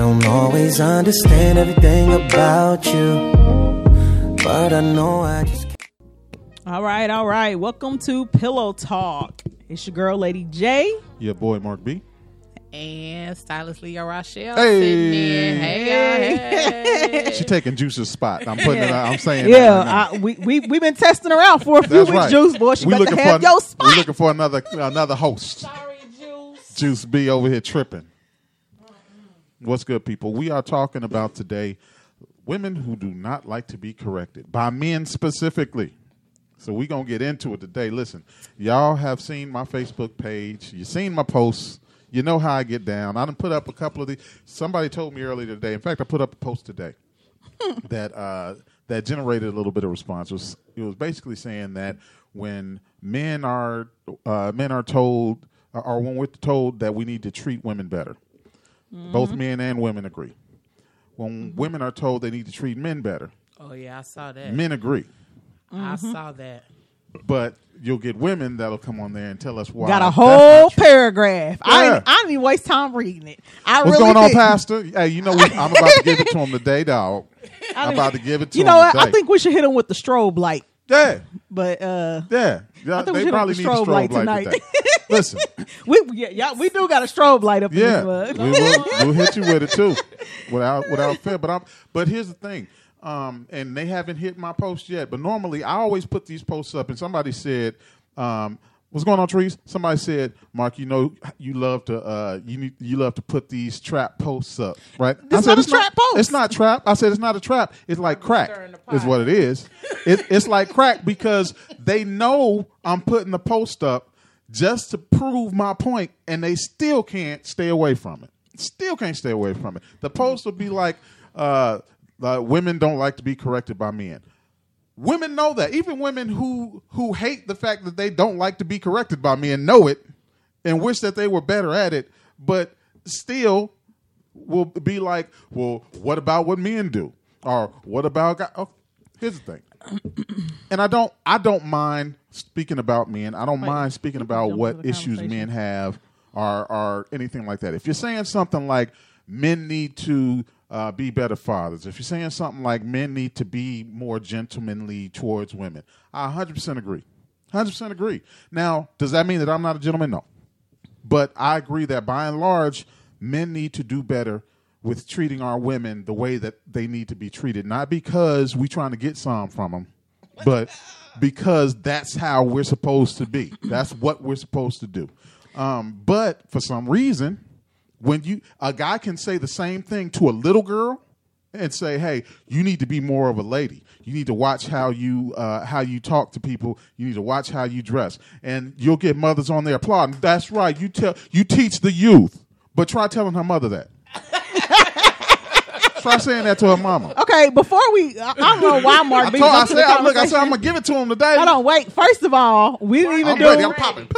don't always understand everything about you, but I know I just. All right, all right. Welcome to Pillow Talk. It's your girl, Lady J. Your boy Mark B. And stylist Leah Rochelle Hey. sitting in. Hey, y'all. Hey. She taking Juice's spot. I'm putting it. out. I'm saying. that Yeah, right. I, we we we've been testing her out for a few That's weeks, right. Juice Boy. She we better looking have for your spot. we spot. looking for another another host. Sorry, Juice. Juice B over here tripping. What's good, people? We are talking about today women who do not like to be corrected by men specifically. So we're gonna get into it today. Listen, y'all have seen my Facebook page. you've seen my posts. You know how I get down. I done put up a couple of these. Somebody told me earlier today. In fact, I put up a post today that uh, that generated a little bit of response. It was, it was basically saying that when men are uh, men are told, or when we're told that we need to treat women better, both mm-hmm. men and women agree. When mm-hmm. women are told they need to treat men better, Oh, yeah, I saw that. men agree. I mm-hmm. saw that. But you'll get women that'll come on there and tell us why. Got a whole not true. paragraph. I Yeah. didn't, I didn't even waste time reading it. I What's really going on, didn't. Pastor? Hey, you know what? I'm about to give it to him today, dog. I'm about to give it to You him know what? today. I think we should hit him with the strobe light. yeah, But uh, yeah. yeah think we they should probably need a strobe light light tonight. Listen, we yeah, yeah, we do got a strobe light up yeah, we will we'll hit you with it too, without without fail. But I'm but here's the thing, um, and they haven't hit my post yet. But normally I always put these posts up, and somebody said, um, "What's going on, trees?" Somebody said, "Mark, you know you love to uh, you need, you love to put these trap posts up, right?" This I said, not a "It's trap post." It's not trap. I said it's not a trap. It's like crack. stirring the Is what it is. It, it's like crack because they know I'm putting the post up just to prove my point, and they still can't stay away from it. Still can't stay away from it. The post will be like, uh, uh, "Women don't like to be corrected by men." Women know that. Even women who who hate the fact that they don't like to be corrected by me and know it, and wish that they were better at it, but still will be like, well, what about what men do? Or what about guy? Oh, here's the thing. and I don't I don't mind speaking about men. I don't mind speaking about what issues men have or or anything like that. If you're saying something like men need to uh, be better fathers, if you're saying something like men need to be more gentlemanly towards women, I 100% agree. 100% agree. Now, does that mean that I'm not a gentleman? No. But I agree that by and large, men need to do better with treating our women the way that they need to be treated. Not because we're trying to get some from them, but because that's how we're supposed to be. That's what we're supposed to do. Um, but for some reason, when you a guy can say the same thing to a little girl and say, "Hey, you need to be more of a lady. You need to watch how you uh, how you talk to people. You need to watch how you dress." And you'll get mothers on there applauding. That's right. You tell you teach the youth, but try telling her mother that. Try saying that to her mama. Okay, before we, I, I don't know why Mark I, told, I said, I, look, I said I'm gonna give it to him today. Hold on, wait. First of all, we didn't even I'm do. ready. I'm popping.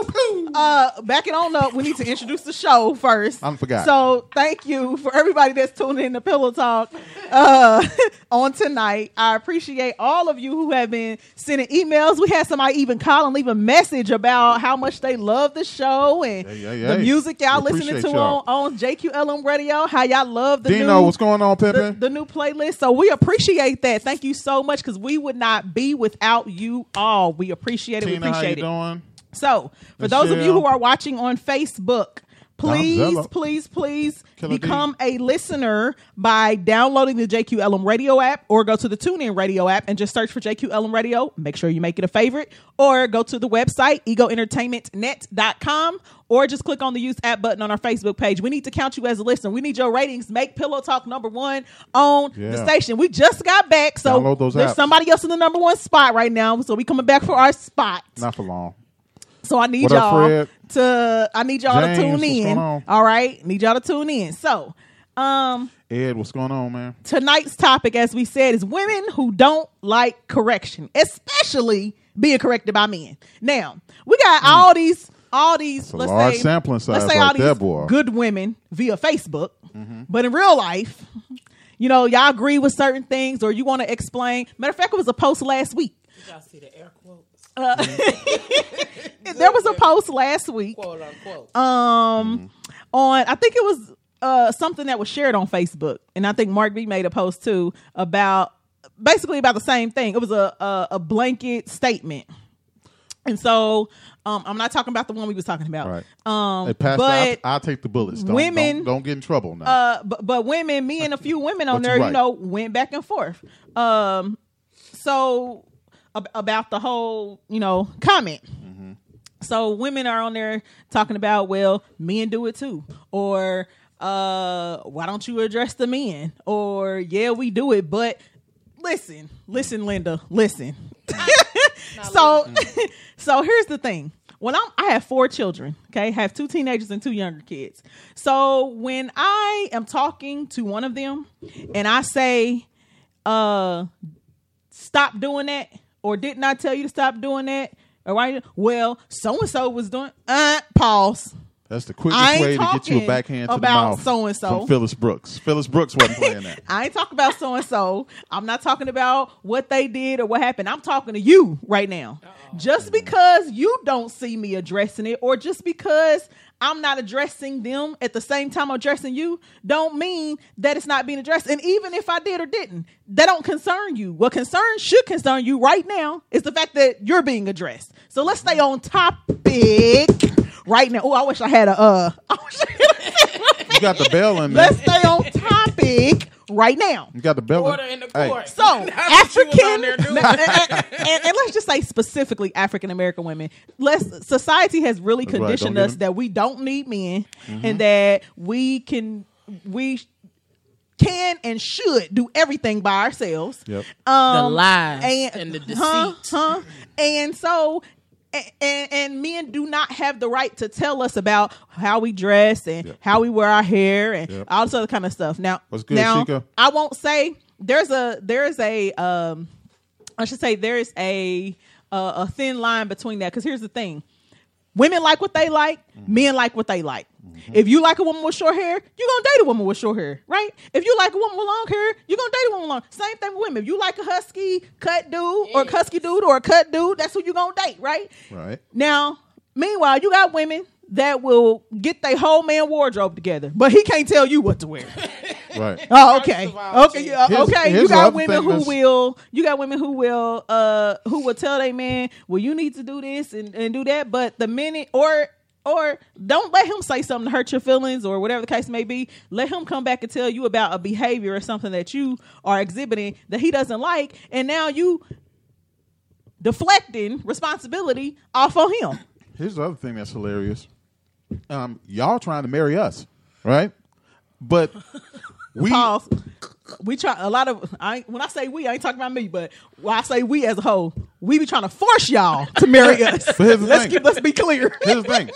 Uh, back it on up. We need to introduce the show first. I forgot. So thank you for everybody that's tuning in to Pillow Talk uh, on tonight. I appreciate all of you who have been sending emails. We had somebody even call and leave a message about how much they love the show and Hey, hey, the hey. music y'all We listening to y'all. on, on JQLM Radio. How y'all love the Dino, new what's going on, the, the new playlist. So we appreciate that. Thank you so much because we would not be without you all. We appreciate it. we Tina, you appreciate it. doing? So, for those of you who are watching on Facebook, please, please, please Killer become a listener by downloading the JQLM Radio app or go to the TuneIn Radio app and just search for JQLM Radio. Make sure you make it a favorite or go to the website egoentertainmentnet.com or just click on the use app button on our Facebook page. We need to count you as a listener. We need your ratings. Make Pillow Talk number one on the station. We just got back, so there's apps. somebody else in the number one spot right now. So we coming back for our spot. Not for long. So I need What y'all Fred? to I need y'all James, to tune in. All right. Need y'all to tune in. So um Ed, what's going on, man? tonight's topic, as we said, is women who don't like correction, especially being corrected by men. Now, we got all these all these let's large say, sampling size let's say right all these there, boy. Mm-hmm. good women via Facebook. But in real life, you know, y'all agree with certain things or you want to explain. Matter of fact, it was a post last week. Did y'all see the air quotes? There was a post last week Quote unquote. um Mm-hmm. on I think it was uh something that was shared on Facebook, and I think Mark B made a post too about basically about the same thing. It was a a, a blanket statement, and so um, I'm not talking about the one we was talking about. Right. Um, Hey, Pastor, but I'll, I'll take the bullets. Don't, women- don't, don't get in trouble now. uh, but but women, me and a few women on there, you're you know, went back and forth. Um, so ab- about the whole, you know, comment. Mm-hmm. So women are on there talking about, well, men do it too, or uh, why don't you address the men? Or yeah, we do it, but listen, listen, Linda, listen. so, so here's the thing. When I'm, I have four children. Okay, have two teenagers and two younger kids. So when I am talking to one of them, and I say, "Uh, stop doing that," or didn't I tell you to stop doing that? Or why? Well, so and so was doing. Uh, pause. That's the quickest way to get you a backhand to the mouth. so-and-so. From Phyllis Brooks. Phyllis Brooks wasn't playing that. I ain't talking about so and so. I'm not talking about what they did or what happened. I'm talking to you right now. Just because you don't see me addressing it, or just because I'm not addressing them at the same time I'm addressing you, don't mean that it's not being addressed. And even if I did or didn't, that don't concern you. What concerns should concern you right now is the fact that you're being addressed. So let's stay on topic right now. Oh, I wish I had a uh. I wish I had a You got the bell in there. Let's stay on topic right now. You got the bell Order in the Hey, court. So That's what you was on African, and, and- and- and let's just say specifically African American women. Let's society has really That's right, conditioned don't us that we don't need men, Mm-hmm. and that we can we can and should do everything by ourselves. Yep. Um, The lies and the deceit. Huh, huh. And so, a- and, and men do not have the right to tell us about how we dress and Yep. how we wear our hair and Yep. all this other kind of stuff. Now, What's good, now Chica? I won't say there's a there's a um I should say there's a a, a thin line between that because here's the thing. Women like what they like. Mm-hmm. Men like what they like. If you like a woman with short hair, you're gonna date a woman with short hair, right? If you like a woman with long hair, you're gonna date a woman with long. Same thing with women. If you like a husky cut dude or a husky dude or a cut dude, that's who you're gonna date, right? Right. Now, meanwhile, you got women that will get their whole man wardrobe together, but he can't tell you what to wear. Right. Oh, okay. Okay, G. yeah, Here's- okay. here's You the got other women thing who that's- will you got women who will uh who will tell their man, well, you need to do this and, and do that. But the minute or or don't let him say something to hurt your feelings or whatever the case may be. Let him come back and tell you about a behavior or something that you are exhibiting that he doesn't like, and now you deflecting responsibility off on him. Here's the other thing that's hilarious. Um, y'all trying to marry us, right? But we Pause. We try a lot of. I when I say we, I ain't talking about me, but when I say we as a whole, we be trying to force y'all to marry us. here's the let's thing. keep, let's be clear. Here's the thing.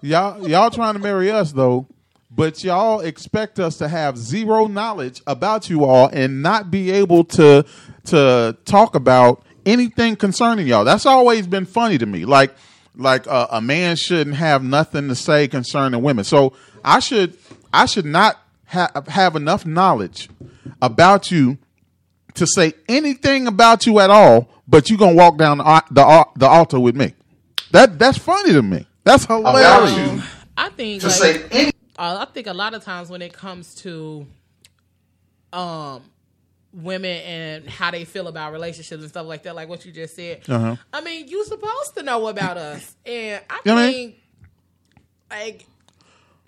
Y'all y'all trying to marry us though, but y'all expect us to have zero knowledge about you all and not be able to to talk about anything concerning y'all. That's always been funny to me. Like like uh, a man shouldn't have nothing to say concerning women. So I should I should not ha- have enough knowledge about you to say anything about you at all, but you're gonna walk down the the, the altar with me. That that's funny to me. That's hilarious. About you I think to like, say any uh, I think a lot of times when it comes to um women and how they feel about relationships and stuff like that, like what you just said. Uh-huh. I mean, you supposed to know about us, and I You know I think mean? like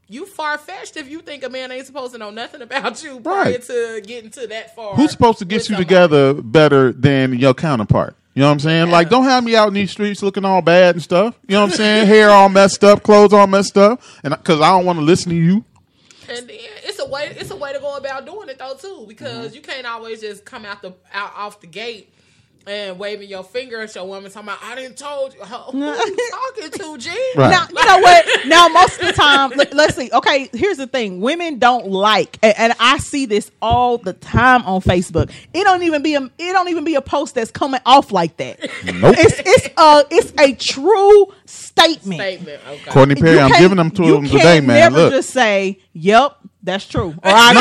you far fetched if you think a man ain't supposed to know nothing about you prior Right. to getting to that far. Who's supposed to get you somebody. together better than your counterpart? You know what I'm saying? Like, don't have me out in these streets looking all bad and stuff. You know what I'm saying? Hair all messed up, clothes all messed up, and because I don't want to listen to you. And then it's a way it's a way to go about doing it though too, because Mm-hmm. you can't always just come out the out off the gate and waving your finger at your woman talking about I didn't told you who you talking to, G? Right. Now you know what? Now most of the time, let, us see. Okay, here's the thing: women don't like, and, and I see this all the time on Facebook. It don't even be a it don't even be a post that's coming off like that. Nope. It's it's a it's a true statement. Statement. Okay. Courtney Perry, You I'm giving them to you him today, man. Never Look, just say, "Yep, that's true." Or I no,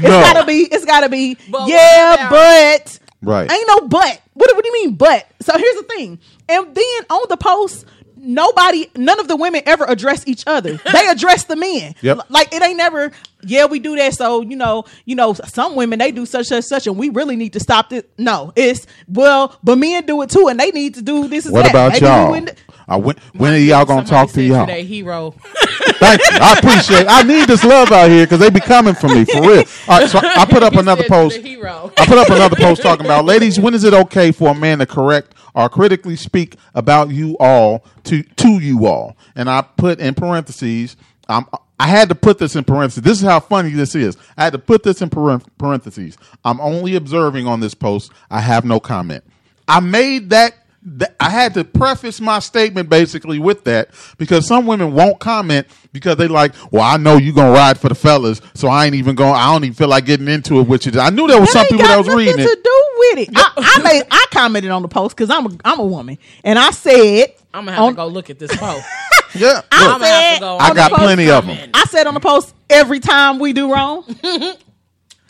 no, It's gotta be. It's gotta be. But yeah, but right. ain't no but. What, what do you mean but? So here's the thing. And then on the post, nobody, none of the women ever address each other. They address the men. Yep. Like it ain't never. Yeah, we do that. So you know, you know, some women they do such such such, and we really need to stop it. No, it's well, but men do it too, and they need to do this. What that. about Maybe we y'all? wouldn't- Uh, when when are y'all gonna Somebody talk to y'all? Today, hero. Thank you. I appreciate. I need this love out here because they be coming for me for real. All right, so I put up He another post. Hero. I put up another post talking about ladies. When is it okay for a man to correct or critically speak about you all to to you all? And I put in parentheses. Um, I had to put this in parentheses. This is how funny this is. I had to put this in parentheses. I'm only observing on this post. I have no comment. I made that. That- I had to preface my statement basically with that because some women won't comment because they like, well, I know you gonna ride for the fellas, so I ain't even going. I don't even feel like getting into it with you. I knew there was some That ain't people got that was nothing reading to do with it. I, I made I commented on the post because I'm a I'm a woman, and I said I'm gonna have on- to go look at this post. Yeah, I look, I'm gonna have said to go. I got plenty of them. I said on the post every time we do wrong.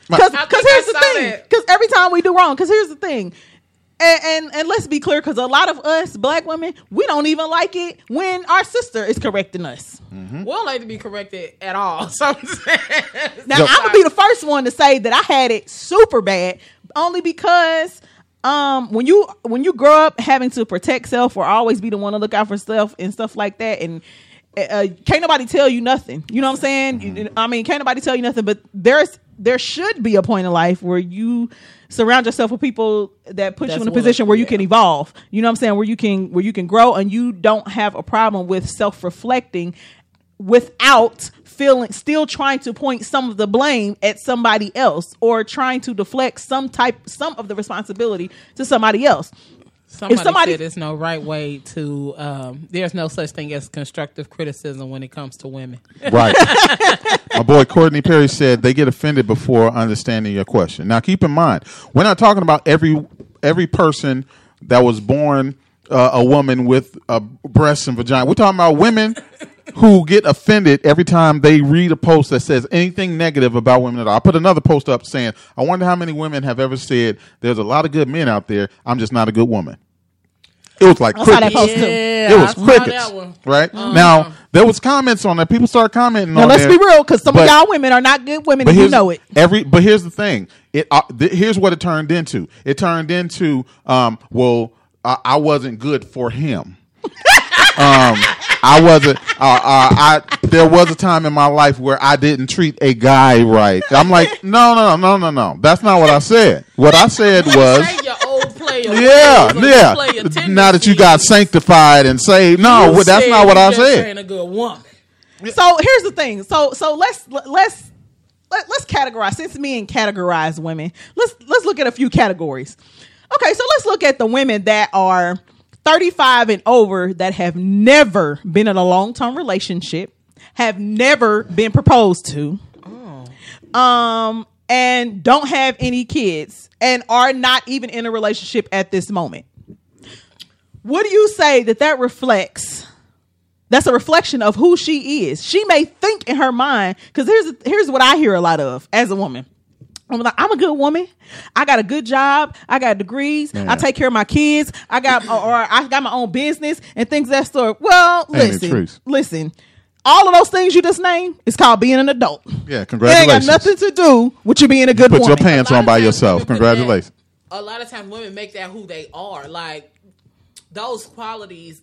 Because here's I the thing. Because every time we do wrong. Because here's the thing. And, and and let's be clear, because a lot of us black women, we don't even like it when our sister is correcting us. Mm-hmm. We don't like to be corrected at all. So Now Yo. I'm gonna be the first one to say that I had it super bad, only because um when you when you grow up having to protect self or always be the one to look out for self and stuff like that, and uh, can't nobody tell you nothing. You know what I'm saying? Mm-hmm. I mean, can't nobody tell you nothing. But there's there should be a point in life where you surround yourself with people that put That's you in a position where you yeah. can evolve. You know what I'm saying? Where you can where you can grow and you don't have a problem with self reflecting without feeling still trying to point some of the blame at somebody else or trying to deflect some type some of the responsibility to somebody else. Somebody, somebody- said there's no right way to. Um, there's no such thing as constructive criticism when it comes to women. Right. My boy Courtney Perry said they get offended before understanding your question. Now, keep in mind, we're not talking about every every person that was born uh, a woman with a breast and vagina. We're talking about women who get offended every time they read a post that says anything negative about women at all. I put another post up saying, "I wonder how many women have ever said there's a lot of good men out there. I'm just not a good woman." It was like I saw that crickets. post too. It was I crickets, that one. right? Now there was comments on that. People started commenting Now on let's there. be real, because some But- of y'all women are not good women but and you know it. every. But here's the thing. It uh, th- here's what it turned into. It turned into um. Well, I, I wasn't good for him. Um, I wasn't. Uh, uh, I there was a time in my life where I didn't treat a guy right. I'm like, no, no, no, no, no. That's not what I said. What I said was. Say your old player. Yeah, yeah. Now that you got sanctified and saved, no, well, that's not what I just said. Ain't a good woman. So here's the thing. So so let's let's let, let's categorize since men categorize women. Let's let's look at a few categories. Okay, so let's look at the women that are 35 and over that have never been in a long-term relationship, have never been proposed to. Um and don't have any kids and are not even in a relationship at this moment. What do you say that that reflects that's a reflection of who she is. She may think in her mind, because here's here's what I hear a lot of as a woman. I'm like, I'm a good woman. I got a good job. I got degrees. I take care of my kids. I got or, or I got my own business and things of that sort. Well, Ain't listen, listen. All of those things you just named is called being an adult. Yeah, congratulations. It ain't got nothing to do with you being a good Put woman. your pants on by yourself. women put that- Congratulations. a lot of times women make that who they are. Like those qualities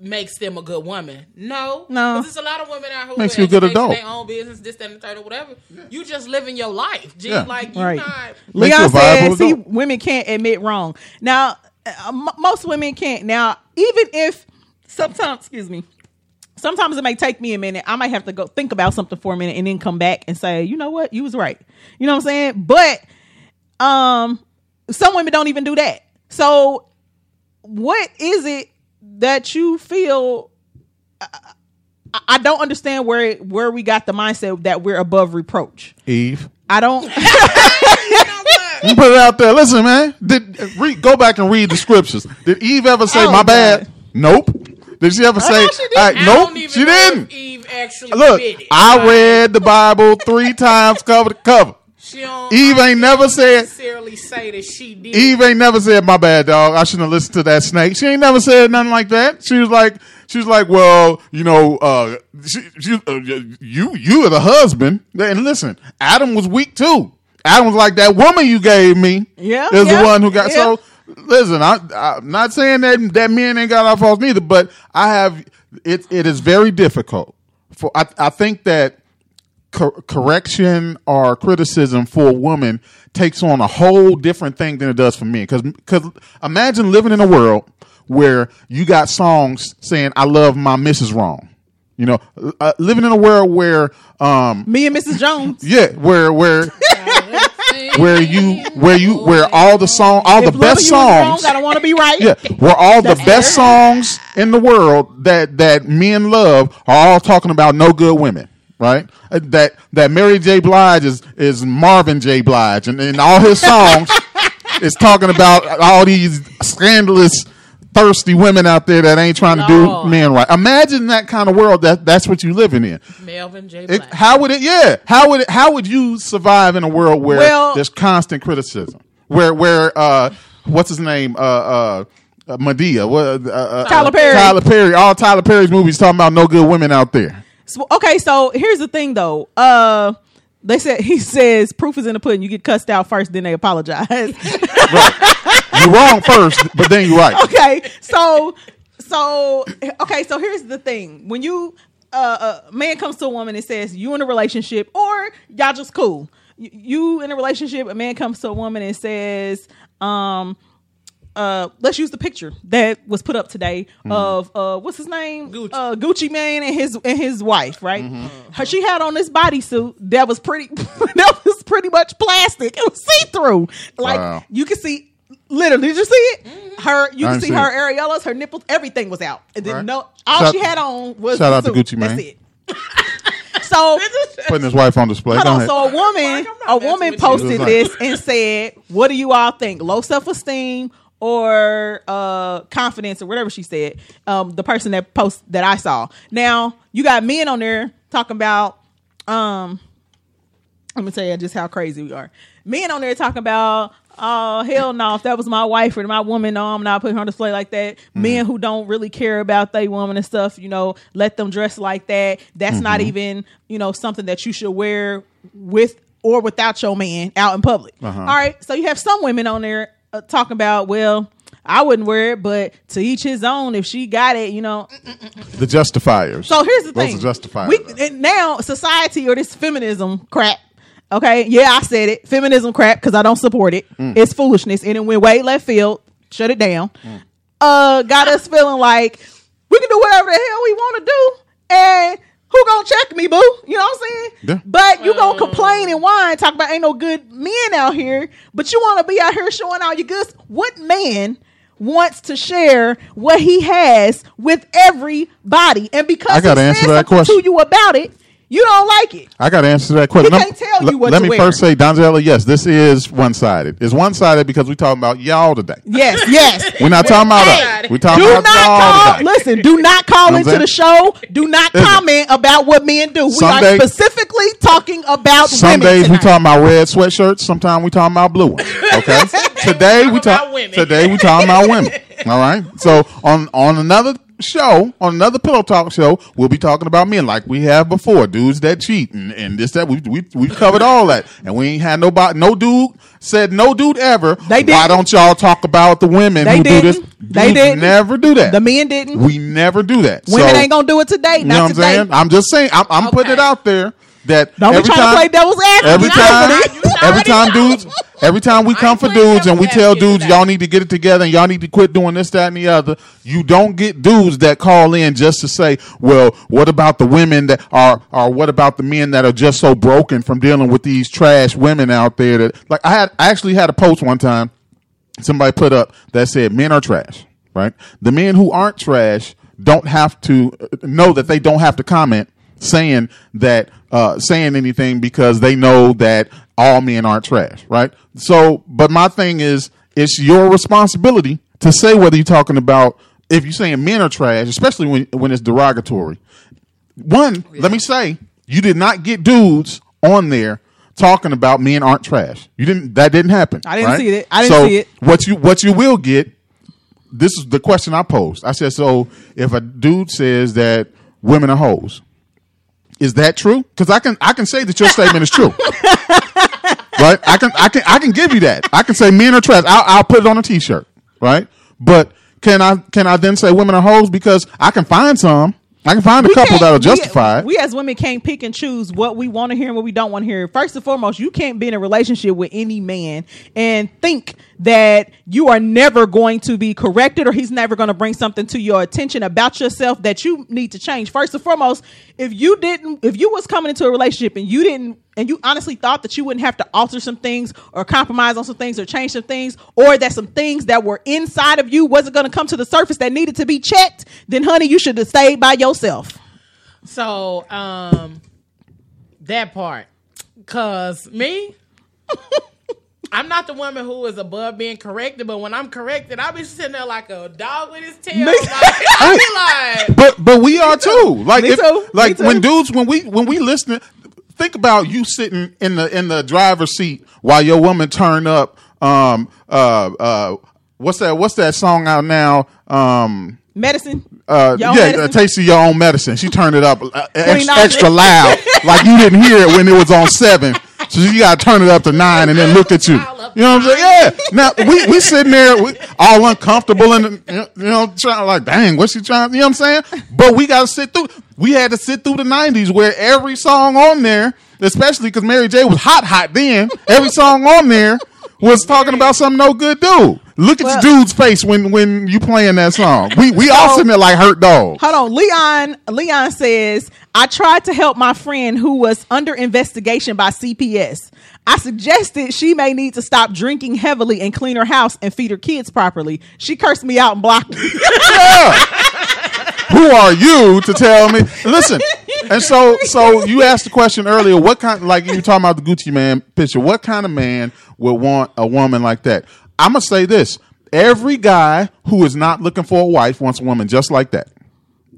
makes them a good woman. No, No. because there's a lot of women out here Makes who you a good education, adult. Their own business, this, that, and the third, or whatever. You just living your life. G, Yeah. like you Right. not. Makes you a Leon viable said, "See, adult. women can't admit wrong." Now, uh, m- most women can't. Now, even if sometimes, excuse me, sometimes it may take me a minute. I might have to go think about something for a minute and then come back and say, "You know what? You was right." You know what I'm saying? But um, some women don't even do that. So, what is it that you feel? I- I don't understand where where we got the mindset that we're above reproach. Eve. I don't. You put it out there. Listen, man. Did read, go back and read the scriptures. Did Eve ever say Oh, my bad? Nope. Did she ever say? she did. all right, I nope. don't even She know didn't. If Eve actually Look, did it. I read the Bible three times cover to cover. She don't Eve ain't never said. necessarily say that she did. Eve ain't never said my bad, dog. I shouldn't have listened to that snake. She ain't never said nothing like that. She was like, she was like, well, you know, uh, she, she, uh, you you are the husband. And listen, Adam was weak too. Adam was like that woman you gave me. Yeah, is yeah, the one who got yeah. so. Listen, I, I'm not saying that that men ain't got our faults neither, but I have it. It is very difficult for. I, I think that cor- correction or criticism for a woman takes on a whole different thing than it does for men. Because because imagine living in a world where you got songs saying "I love my Mrs. Wrong." You know, uh, living in a world where, um, Me and Mrs. Jones. yeah, where where where you where you where all the song all If the best you is wrong, songs I don't want to be right. yeah, where all the best songs in the world that that men love are all talking about no good women, right? Uh, That that Mary J. Blige is is Marvin J. Blige, and, and all his songs is talking about all these scandalous, thirsty women out there that ain't trying to do men right. Imagine that kind of world that that's what you living in. Melvin J. It, how would it? Yeah. How would it? How would you survive in a world where Well- there's constant criticism? Where where uh, what's his name? Uh, uh, uh, Madea. What? Uh, uh, Tyler Perry. Tyler Perry. All Tyler Perry's movies talking about no good women out there. So- okay, so here's the thing though. Uh they said he says proof is in the pudding. You get cussed out first, then they apologize. You're wrong first, but then you're right. okay, so so okay, so here's the thing: when you uh, a man comes to a woman and says you in a relationship or y'all just cool, you in a relationship, a man comes to a woman and says, um. Uh, let's use the picture that was put up today of uh, what's his name? Gucci. Uh, Gucci Mane and his and his wife, right? Mm-hmm. Her, she had on this bodysuit that was pretty that was pretty much plastic. It was see through, like Wow. you can see literally. Did you see it? Her, you I can see see her areolas, her nipples, everything was out. And then Right. no, all Shout- she had on was shout the out to. Gucci Mane. That's it. so Putting his wife on display. hold Go on. ahead. So a woman, a woman posted Right. this and said, "What do you all think? Low self esteem?" Or uh, confidence, or whatever she said. Um, the person that post that I saw. Now you got men on there talking about um, let me tell you just how crazy we are. Men on there talking about, oh hell no, if that was my wife or my woman, no, I'm not putting her on display like that. Mm-hmm. Men who don't really care about they woman and stuff, you know, let them dress like that. That's not Mm-hmm. even, you know, something that you should wear with or without your man out in public. Uh-huh. All right, so you have some women on there uh, talking about, well. I wouldn't wear it, but to each his own. If she got it, you know, The justifiers. so here's the Those thing. are justifiers. We, and now society or this feminism crap. Okay, yeah, I said it. Feminism crap because I don't support it. Mm. It's foolishness. And it went way left field. Shut it down. Mm. Uh, got us feeling like we can do whatever the hell we want to do, gonna check me, boo? You know what I'm saying? Yeah. But you gonna complain and whine, talk about ain't no good men out here, but you want to be out here showing all your goods. What man? Wants to share what he has with everybody, and because I gotta he answer said that question. to you about it, you don't like it. I got to answer that question. He can't tell you what Let me first say, Donzella, yes, this is one sided. It's one sided because we're talking about y'all today. Yes, yes. We're not talking about Hey, us. We're talking Do about not y'all call. today. Listen, do not call into the show. Do not Listen. comment about what men do. We Some are specifically talking about women. Some days we talking about red sweatshirts. Sometimes we talking about blue ones. Okay. today we talk talk. about women. Today we talking about women. All right. So on on another show, on another pillow talk show, we'll be talking about men like we have before, dudes that cheat and, and this that we we we covered all that, and we ain't had nobody, no dude said no dude ever. They Why didn't. don't y'all talk about the women They who do this? didn't. They didn't. Never do that. The men didn't. we never do that. Women So- ain't gonna do it today. you know Not what I'm today. saying? I'm just saying. I'm, I'm putting it out there that Don't every trying time, to play devil's advocate. every time, every time, dudes, every time we come for playing dudes and we devil's tell advocate dudes today. y'all need to get it together and y'all need to quit doing this, that, and the other. You don't get dudes that call in just to say, "Well, what about the women that are, or what about the men that are just so broken from dealing with these trash women out there?" That like I had, I actually had a post one time somebody put up that said men are trash, right? The men who aren't trash don't have to uh, know that they don't have to comment saying that uh, saying anything because they know that all men aren't trash, right? So, but my thing is, it's your responsibility to say whether you're talking about if you're saying men are trash, especially when when it's derogatory. One, let me say, you did not get dudes on there talking about men aren't trash. You didn't. That didn't happen. I didn't right? see it. I didn't So see it. What you what you will get. This is the question I posed. I said, so if a dude says that women are hoes, is that true? Because I can I can say that your statement is true. right? I can I can I can give you that. I can say men are trash. I'll, I'll put it on a t-shirt. Right? But can I can I then say women are hoes because I can find some. I can find a We couple that'll we- justify it. We, as women can't pick and choose what we want to hear and what we don't want to hear. First and foremost, you can't be in a relationship with any man and think that you are never going to be corrected or he's never going to bring something to your attention about yourself that you need to change. First and foremost, if you didn't, if you was coming into a relationship and you didn't, and you honestly thought that you wouldn't have to alter some things or compromise on some things or change some things, or that some things that were inside of you wasn't going to come to the surface that needed to be checked, then honey, you should have stayed by yourself. So, um, that part, cause me, I'm not the woman who is above being corrected, but when I'm corrected, I'll be sitting there like a dog with his tail. Me- Like, I be like, But but we are too. Like Me if, too. Me like too. when dudes when we when we listen, think about you sitting in the in the driver's seat while your woman turn up. Um uh uh what's that what's that song out now? Um Medicine. uh, yeah, medicine? uh, taste of your own medicine. She turned it up uh, extra, extra loud, like you didn't hear it when it was on seven. So you got to turn it up to nine and then look at you. You know what I'm saying? Yeah. Now we we sitting there we, all uncomfortable and you know trying like, dang, what's she trying? You know what I'm saying? But we got to sit through. We had to sit through the '90s where every song on there, especially because Mary J was hot, hot then. Every song on there was talking about some no good dude. Look at Well- the dude's face when when you playing that song. We we all sitting there like hurt dogs. Hold on. Leon Leon says, I tried to help my friend who was under investigation by CPS. I suggested she may need to stop drinking heavily and clean her house and feed her kids properly. She cursed me out and blocked me. Who are you to tell me? Listen, and so so you asked the question earlier. What kind, like you were talking about the Gucci Mane picture? What kind of man would want a woman like that? I'm gonna say this: every guy who is not looking for a wife wants a woman just like that.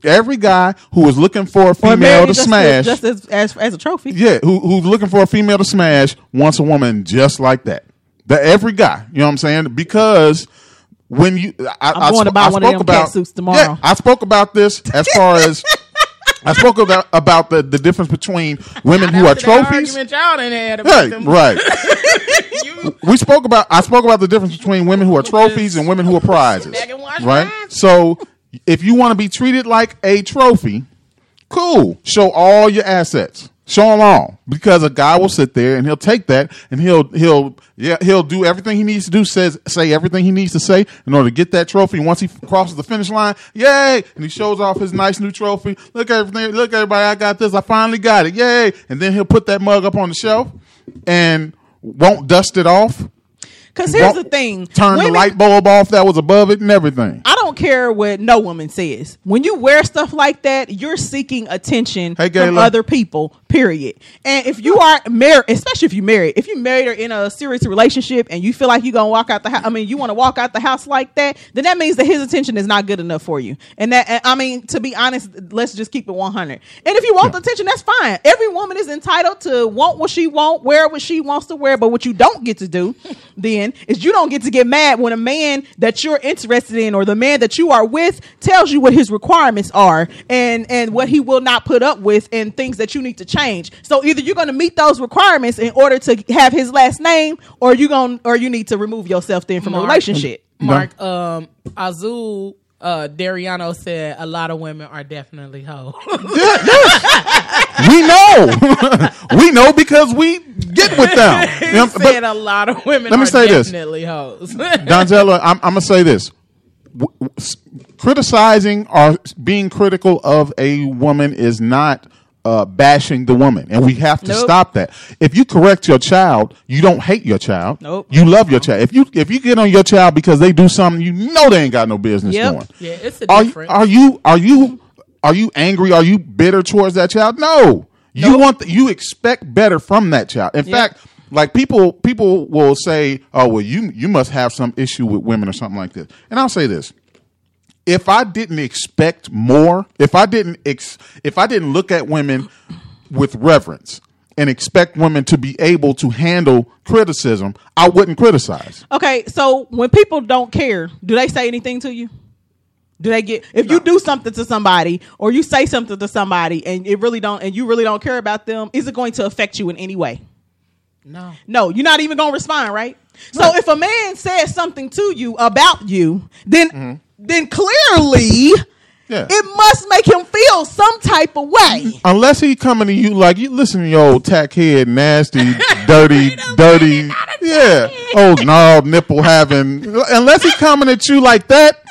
Every guy who is looking for a female to just, smash, just as, as as a trophy. yeah, who, who's looking for a female to smash wants a woman just like that. That every guy, you know what I'm saying? Because when you, I, I'm I going to buy I one of them about, cat suits tomorrow. Yeah, I spoke about this as far as I spoke about about the, the difference between women who are trophies. argument y'all done had Right, right. You- We spoke about I spoke about the difference between women who are trophies and women who are prizes. Back and watch Right? So if you want to be treated like a trophy, cool. Show all your assets. Show them all because a guy will sit there and he'll take that and he'll he'll yeah he'll do everything he needs to do says say everything he needs to say in order to get that trophy. Once he crosses the finish line, yay! And he shows off his nice new trophy. Look at everything. Look everybody, I got this. I finally got it. Yay! And then he'll put that mug up on the shelf and won't dust it off. Because here's the thing: Turn Women- the light bulb off that was above it and everything. I don't care what no woman says. When you wear stuff like that, you're seeking attention Hey, from other people. Period. And if you are married, especially if you married, if you married or in a serious relationship, and you feel like you're gonna walk out the house, I mean, you want to walk out the house like that, then that means that his attention is not good enough for you. And that, and I mean, to be honest, let's just keep it 100. And if you want the attention, that's fine. Every woman is entitled to want what she want, wear what she wants to wear. But what you don't get to do, then, is you don't get to get mad when a man that you're interested in or the man that you are with tells you what his requirements are and and what he will not put up with and things that you need to change. So either you're going to meet those requirements in order to have his last name, or you going or you need to remove yourself then from a relationship. Mark, um, Azul, uh, Dariano said a lot of women are definitely hoes. We know. we know because we get with them. You know, but- said a lot of women Let me are say this. definitely hoes. Donzella, I'm, I'm gonna say this: W- w- s- criticizing or being critical of a woman is not uh, bashing the woman, and we have to Nope. stop that. If you correct your child, you don't hate your child. Nope. You love your child. If you if you get on your child because they do something you know they ain't got no business Yep. doing. yeah, it's a Are you, difference. are you are you are you angry? Are you bitter towards that child? No. You Nope. want the, you expect better from that child. In Yep. fact, like people people will say, "Oh, well, you you must have some issue with women or something like this." And I'll say this: if I didn't expect more, if I didn't ex, if I didn't look at women with reverence and expect women to be able to handle criticism, I wouldn't criticize. Okay, so when people don't care, do they say anything to you? Do they get if you do something to somebody or you say something to somebody and it really don't and you really don't care about them, is it going to affect you in any way? No. No, you're not even gonna respond, right? So if a man says something to you about you, then mm-hmm. Then clearly Yeah. it must make him feel some type of way. Unless he coming to you like you listen to your old tack head, nasty, dirty, dirty, yeah, old gnarled nipple having. Unless he coming at you like that,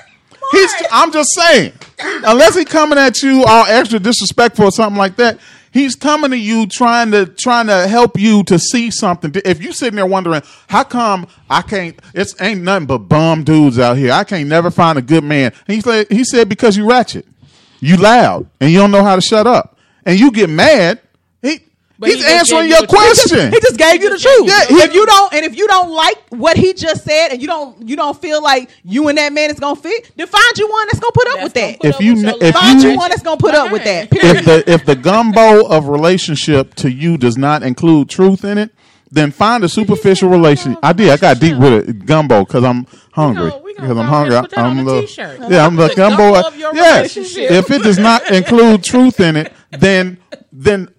he's. I'm just saying. Unless he coming at you all extra disrespectful or something like that, he's coming to you trying to trying to help you to see something. If you sitting there wondering how come I can't, it's ain't nothing but bum dudes out here. I can't never find a good man. He said he said because you ratchet, you loud, and you don't know how to shut up, and you get mad. He. But He's he answering your you the truth. question. He just gave you the truth. Yeah, he- if you don't, and if you don't like what he just said, and you don't, you don't feel like you and that man is gonna fit, then find you one that's gonna put up That's with that. If you with kn- your if little Find you- you one that's gonna put up with that. behind. if the if the gumbo of relationship to you does not include truth in it, then find a superficial relationship. I did. I got deep with it, gumbo, because I'm hungry. gonna- Because I'm hungry. and put that I'm a a little. t-shirt. Yeah, I'm the The gumbo gumbo. of your Yes. If it does not include truth in it, then then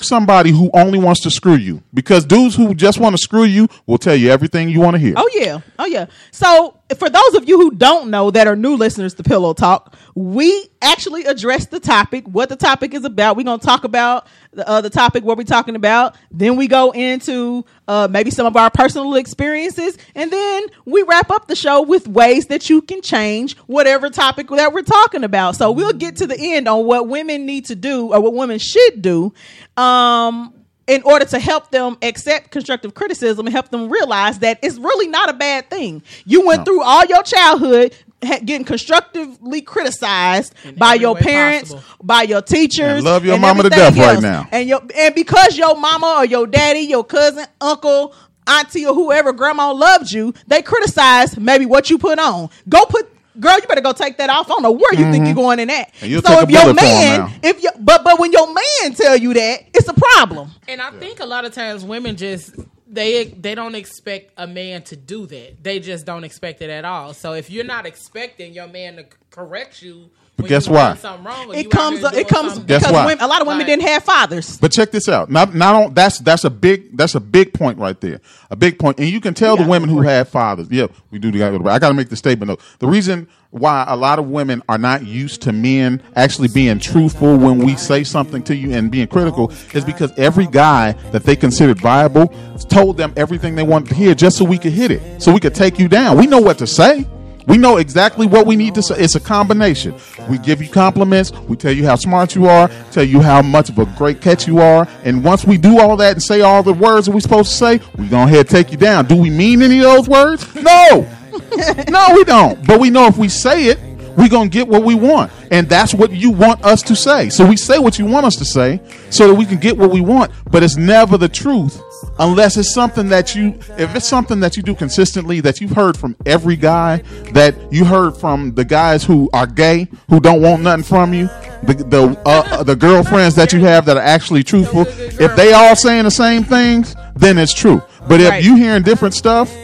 pick somebody who only wants to screw you. Because dudes who just want to screw you will tell you everything you want to hear. Oh yeah, oh yeah. So for those of you who don't know that are new listeners to Pillow Talk, we actually address the topic, what the topic is about. We're gonna talk about the, uh, the topic, what we're talking about. Then we go into uh, maybe some of our personal experiences, and then we wrap up the show with ways that you can change whatever topic that we're talking about. So we'll get to the end on what women need to do or what women should do. Um, in order to help them accept constructive criticism and help them realize that it's really not a bad thing. You went No. through all your childhood getting constructively criticized by your parents, possible. by your teachers, And love your and mama to everything death right now. And your and because your mama or your daddy, your cousin, uncle, auntie, or whoever, grandma loved you, they criticized maybe what you put on. Go put. Girl, you better go take that off. I don't know where you think you're going in that. So if your bullet for 'em man, if you, but but when your man tell you that, it's a problem. And I think a lot of times women just they they don't expect a man to do that. They just don't expect it at all. So if you're not expecting your man to correct you, when guess you why? wrong, or you It comes. here It comes something Guess because why? women, a lot of women Right. didn't have fathers. But check this out. Not not on that's that's a big that's a big point right there. A big. And you can tell the women who break. had fathers. Yeah, we do got to go to. I got to make the statement though. The reason why a lot of women are not used to men actually being truthful when we say something to you and being critical is because every guy that they considered viable told them everything they wanted to hear just so we could hit it. So we could take you down. We know what to say. We know exactly what we need to say. It's a combination. We give you compliments. We tell you how smart you are. Tell you how much of a great catch you are. And once we do all that and say all the words that we're supposed to say, we go ahead and take you down. Do we mean any of those words? No. no, we don't. But we know if we say it, we're going to get what we want. And that's what you want us to say. So we say what you want us to say so that we can get what we want. But it's never the truth unless it's something that you, if it's something that you do consistently that you've heard from every guy, that you heard from the guys who are gay, who don't want nothing from you, the, the, uh, the girlfriends that you have that are actually truthful, if they all saying the same things, then it's true. But if you hearing different stuff,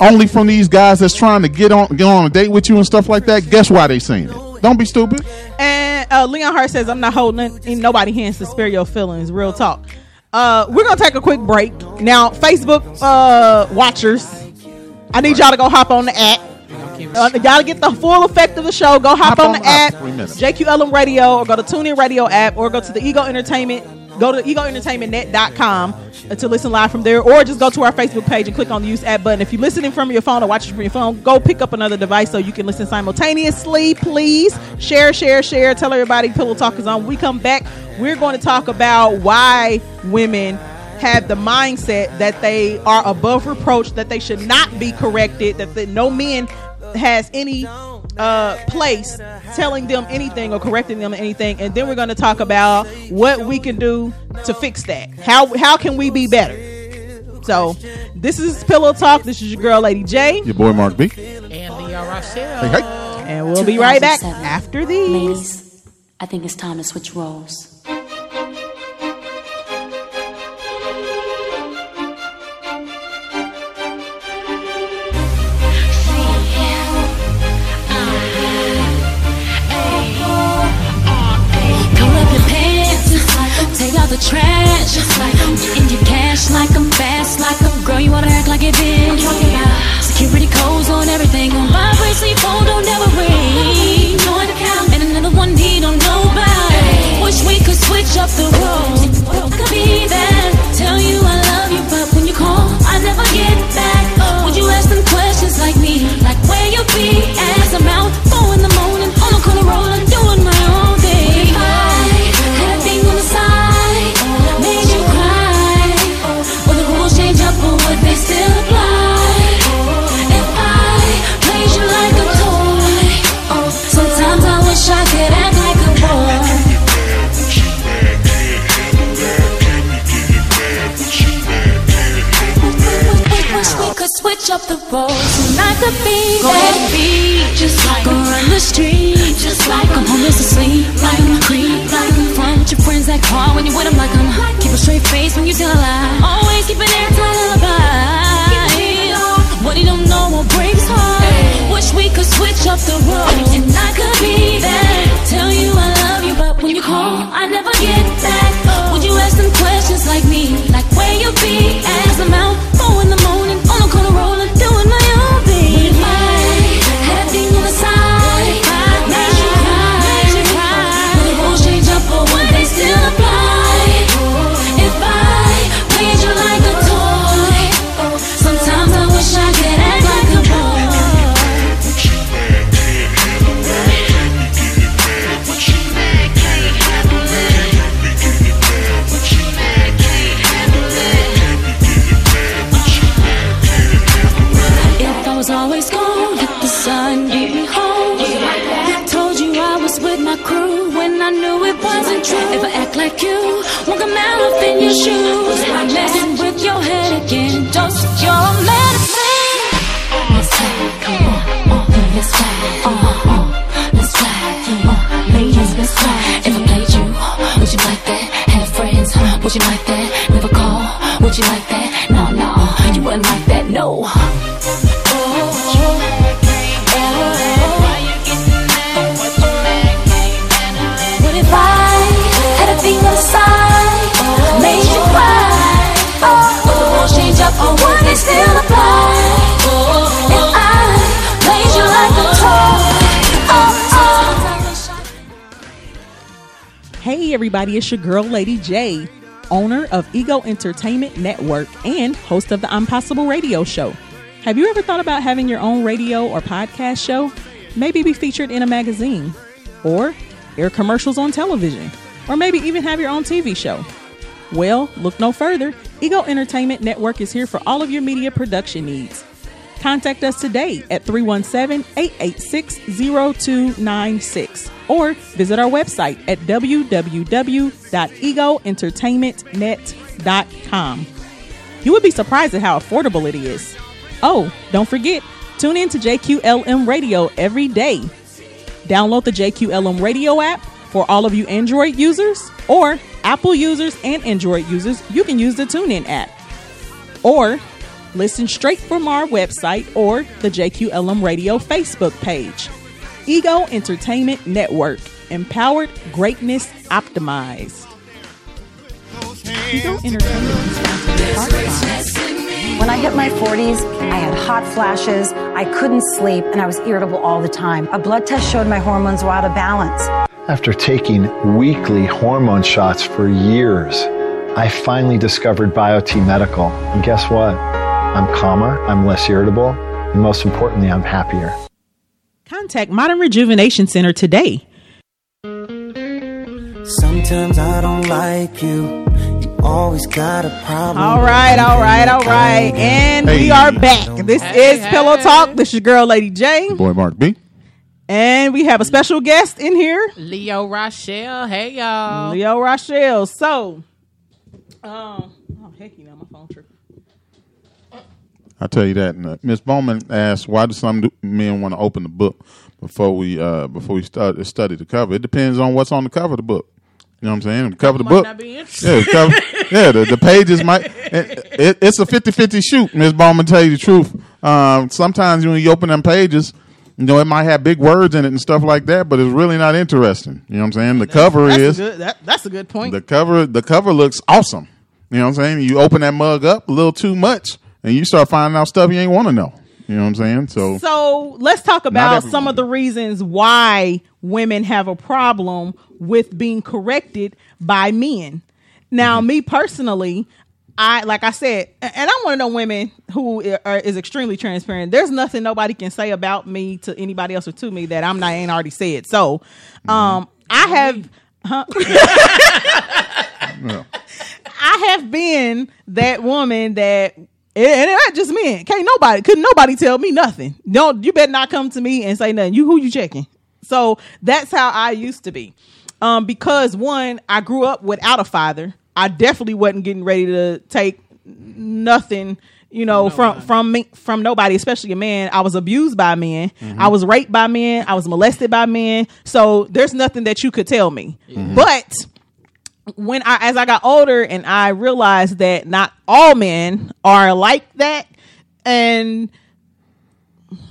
only from these guys that's trying to get on get on a date with you and stuff like that, guess why they saying it? Don't be stupid. And uh, Leon Hart says, "I'm not holding in nobody hands to spare your feelings." Real talk. Uh, we're gonna take a quick break now. Facebook uh, watchers, I need y'all to go hop on the app. Uh, y'all to get the full effect of the show. Go hop, Hop on, on the app. JQLM Radio, or go to TuneIn Radio app, or go to the Ego Entertainment. Go to egoentertainmentnet.com to listen live from there, or just go to our Facebook page and click on the use app button. If you're listening from your phone or watching from your phone, go pick up another device so you can listen simultaneously. Please share, share, share. Tell everybody Pillow Talk is on. When we come back. We're going to talk about why women have the mindset that they are above reproach, that they should not be corrected, that the, no man has any uh, place telling them anything or correcting them anything, and then we're going to talk about what we can do to fix that. How how can we be better? So, this is Pillow Talk. This is your girl, Lady J, Your boy Mark B. and Leah Rochelle. Hey, hey. and we'll be right back after these. Ladies, I think it's time to switch roles. Out call when you with them like get me home. Told you I was with my crew when I knew it wasn't true. If I act like you, won't come out in your shoes. I'm messing with your head again. Dose your medicine. Let's fly, come on, on, let's fly, uh, uh, let's uh, ladies, let's fly. If I played you, would you like that? Have friends, would you like that? Never call, would you like that? Hey, everybody, it's your girl, Lady J, owner of Ego Entertainment Network and host of the Impossible Radio Show. Have you ever thought about having your own radio or podcast show? Maybe be featured in a magazine, or air commercials on television, or maybe even have your own TV show. Well, look no further. Ego Entertainment Network is here for all of your media production needs. Contact us today at 317 886 0296 or visit our website at www.egoentertainmentnet.com. You would be surprised at how affordable it is. Oh, don't forget, tune in to JQLM Radio every day. Download the JQLM Radio app for all of you Android users or Apple users and Android users. You can use the TuneIn app or listen straight from our website or the JQLM Radio Facebook page. Ego Entertainment Network, empowered greatness optimized. Ego Entertainment is sponsored in part by- When I hit my 40s, I had hot flashes, I couldn't sleep, and I was irritable all the time. A blood test showed my hormones were out of balance. After taking weekly hormone shots for years, I finally discovered BioTE Medical. And guess what? I'm calmer, I'm less irritable, and most importantly, I'm happier. Contact Modern Rejuvenation Center today. Sometimes I don't like you. You always got a problem. All right, all right, all right. And we are back. This Hey, is Pillow. Talk. This is your girl, Lady J. Boy, Mark B. And we have a special guest in here, Leah Rochelle. Hey y'all. Leah Rochelle. So, um, oh, heck, you know, my phone tripping. I tell you that. And, uh, Miss Bowman asked, "Why do some men want to open the book before we uh, before we start study the cover?" It depends on what's on the cover of the book. You know what I'm saying? The cover of the Might book. not be. Yeah, the cover, yeah. The, the pages might. It, it, it's a 50-50 shoot. Miss Bowman, tell you the truth. Um, sometimes when you open them pages, You know, it might have big words in it and stuff like that, but it's really not interesting. You know what I'm saying? The cover That's is a good. That, that's a good point. the cover. The cover looks awesome. You know what I'm saying? You open that mug up a little too much, and you start finding out stuff you ain't want to know. You know what I'm saying? So, So let's talk about some of the reasons why women have a problem with being corrected by men. Now, mm-hmm. me personally, I like I said, and I'm one of those women who uh, are, is extremely transparent. There's nothing nobody can say about me to anybody else or to me that I'm not ain't already said. So, mm-hmm. um, I have. Huh? yeah. I have been that woman that and it's not just men. Can't nobody couldn't nobody tell me nothing. Don't you better not come to me and say nothing. You who you checking? So that's how I used to be. Um, because one, I grew up without a father. I definitely wasn't getting ready to take nothing, you know, from from me from nobody, especially a man. I was abused by men. I was raped by men. I was molested by men. So there's nothing that you could tell me. But when I as I got older and I realized that not all men are like that and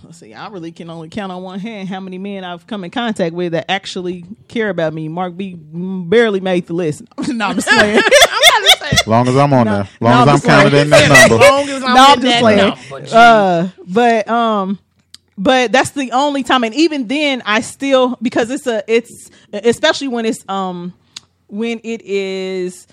let's see, I really can only count on one hand how many men I've come in contact with that actually care about me. Mark B barely made the list. no, I'm just playing. As long as I'm on there, as long no, as I'm I'm just like- counted in that number. long as I'm no, I'm just that playing. number, Uh, but um, but that's the only time, and even then, I still because it's a it's especially when it's um when it is.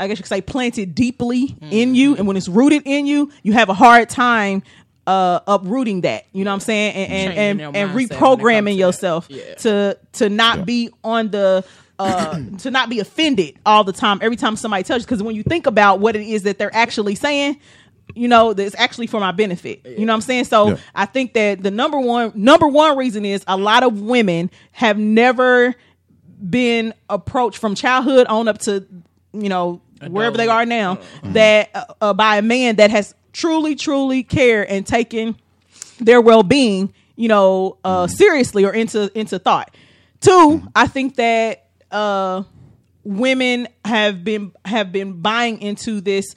I guess you could say planted deeply in you, and when it's rooted in you, you have a hard time uh uprooting that. You know what I'm saying? And and and, and mindset when it reprogramming comes to yourself Yeah. to to not be on the uh to not be offended all the time every time somebody tells you because when you think about what it is that they're actually saying you know that's actually for my benefit you know what i'm saying so Yeah. i think that the number one number one reason is a lot of women have never been approached from childhood on up to you know wherever they are now that uh, uh, by a man that has truly truly cared and taken their well-being you know uh seriously or into into thought. Two i think that uh women have been have been buying into this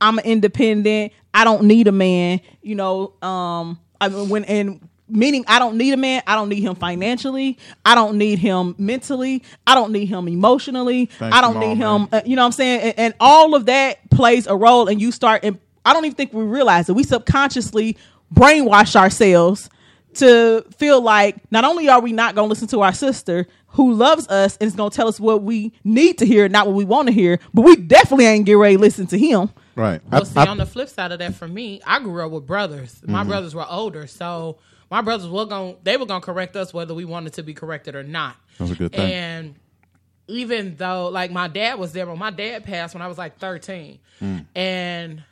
i'm independent i don't need a man you know um i mean when and meaning i don't need a man i don't need him financially i don't need him mentally i don't need him emotionally Thank i don't need him uh, you know what i'm saying? And, and all of that plays a role and you start and i don't even think we realize it. We subconsciously brainwash ourselves to feel like not only are we not going to listen to our sister who loves us and is going to tell us what we need to hear, not what we want to hear, but we definitely ain't get ready to listen to him. Right. Well, I- see, I- on the flip side of that, for me, I grew up with brothers. Mm-hmm. My brothers were older, so my brothers were going. They were going to correct us whether we wanted to be corrected or not. That's a good thing. And even though, like, my dad was there, but my dad passed when I was like thirteen, Mm. and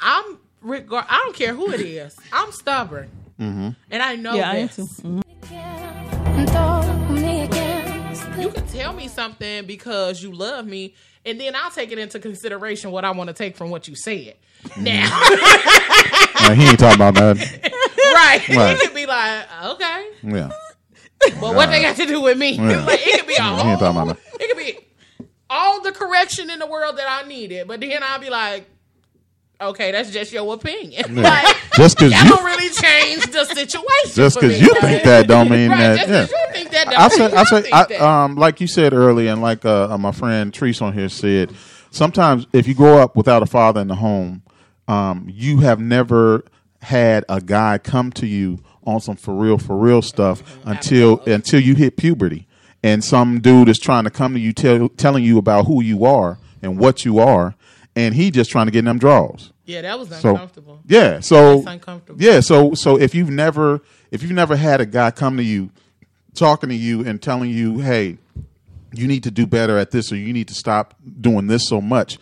I'm regard. I don't care who it is. I'm stubborn, Mm-hmm. and I know yeah, I am this. too. You can tell me something because you love me, and then I'll take it into consideration what I want to take from what you said. Mm-hmm. Now, he ain't talking about that. right? Right. It could be like, okay, Yeah. but what they got to do with me? Yeah. like, it could be a he ain't talking whole, it could be all the correction in the world that I needed, but then I'll be like, okay, that's just your opinion. like, Just because you don't really change the situation. just because you think that don't mean right, that. just Yeah. you think that. I mean I think I, that. um, like you said earlier, and like uh, uh, my friend Treese on here said, sometimes if you grow up without a father in the home, um, you have never had a guy come to you on some for real, for real stuff until until you hit puberty, and some dude is trying to come to you, tell, telling you about who you are and what you are, and he just trying to get in them draws. yeah, that was So uncomfortable. yeah, so That's uncomfortable. yeah, so so if you've never if you've never had a guy come to you, talking to you and telling you, hey, you need to do better at this or you need to stop doing this so much,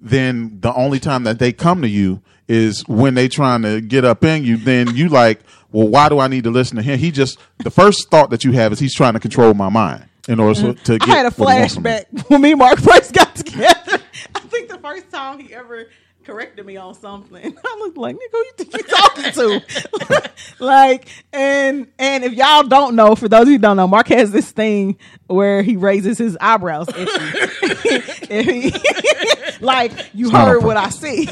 then the only time that they come to you is when they trying to get up in you. Then you like, well, why do I need to listen to him? He just the first thought that you have is he's trying to control my mind in order to, to get. I had a what he wants from me. flashback when me and Mark first got together. I think the first time he ever corrected me on something, I looked like, nigga, who you think you talking to? like, and and if y'all don't know, for those of you who don't know, Mark has this thing where he raises his eyebrows at you. If he- like you on heard what I said.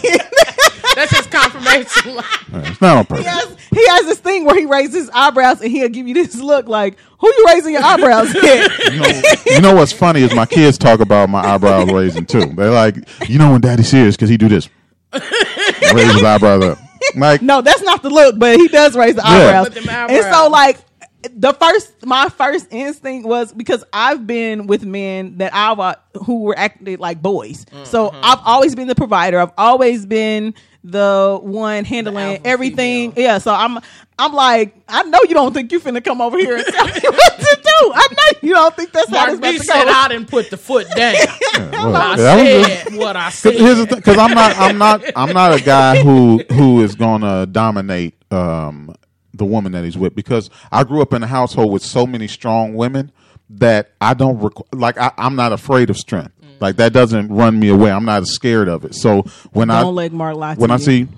That's his confirmation. It's not on purpose. he has he he has this thing where he raises his eyebrows and he'll give you this look like, "Who you raising your eyebrows at?" You know, you know what's funny is my kids talk about my eyebrows raising too. They're like, you know when daddy's serious because he do this. Raise his eyebrows up. Like, no, that's not the look, but he does raise the Yeah. eyebrows. With And so, like, the first, my first instinct was because I've been with men that I wa- who were acted like boys. So Mm-hmm. I've always been the provider. I've always been the one handling alpha everything. female. Yeah. So I'm, I'm like, I know you don't think you finna come over here and tell me what to do. I know you don't think that's how Mark it's B about to said. I didn't put the foot down. well, I that was just- said what I said. Here's the thing, because I'm not, I'm not, I'm not a guy who who is gonna dominate um, the woman that he's with. Because I grew up in a household with so many strong women that I don't requ- like. I, I'm not afraid of strength. Like that doesn't run me away. I'm not scared of it. So when I Don't let Mark lie when I see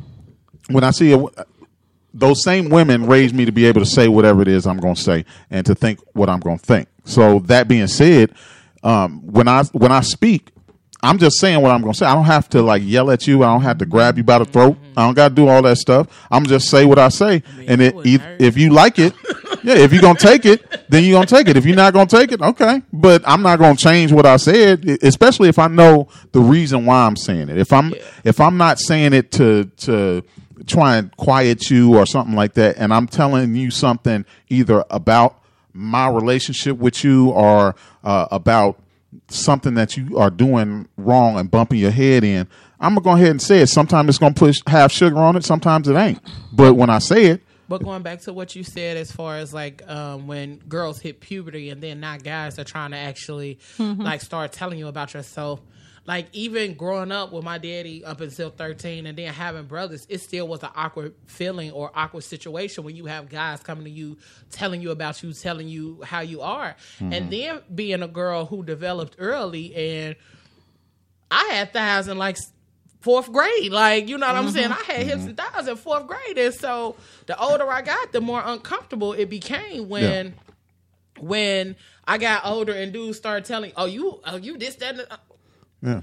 when I see a, those same women raise me to be able to say whatever it is I'm going to say and to think what I'm going to think. So that being said, um, when I when I speak, I'm just saying what I'm going to say. I don't have to like yell at you. I don't have to grab you by the throat. I don't got to do all that stuff. I'm just say what I say, and it, wouldn't if, you like it, yeah. If you're gonna take it, then you're gonna take it. If you're not gonna take it, okay. But I'm not gonna change what I said, e- especially if I know the reason why I'm saying it. If I'm if I'm not saying it to to try and quiet you or something like that, and I'm telling you something either about my relationship with you or uh, about something that you are doing wrong and bumping your head in, I'm gonna go ahead and say it. Sometimes it's gonna push half sugar on it. Sometimes it ain't. But when I say it, But going back to what you said, as far as like um, when girls hit puberty, and then not guys are trying to actually like start telling you about yourself. Like even growing up with my daddy up until thirteen, and then having brothers, it still was an awkward feeling or awkward situation when you have guys coming to you, telling you about you, telling you how you are, mm-hmm. and then being a girl who developed early and I had thighs in like fourth grade. Like, you know what I'm saying? Mm-hmm. I had hips mm-hmm. and thighs in fourth grade. And so the older I got, the more uncomfortable it became when when I got older and dudes started telling, Oh, you oh you this, that, and the, uh, yeah,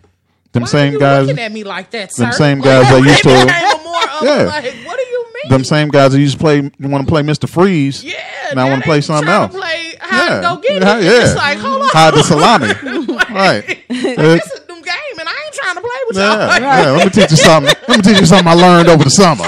them why are same you guys. looking at me like that, sir? them same guys that used to- became more Yeah. like, what do you mean? them same guys that used to play want to play Mr. Freeze. yeah, now I want to play something else. To play how yeah, to go get yeah, it. yeah. It's like, hold on. hide the salami. right. Like, this is them game, and I ain't trying to play with y'all. yeah, Like. Let me teach you something. Let me teach you something I learned over the summer.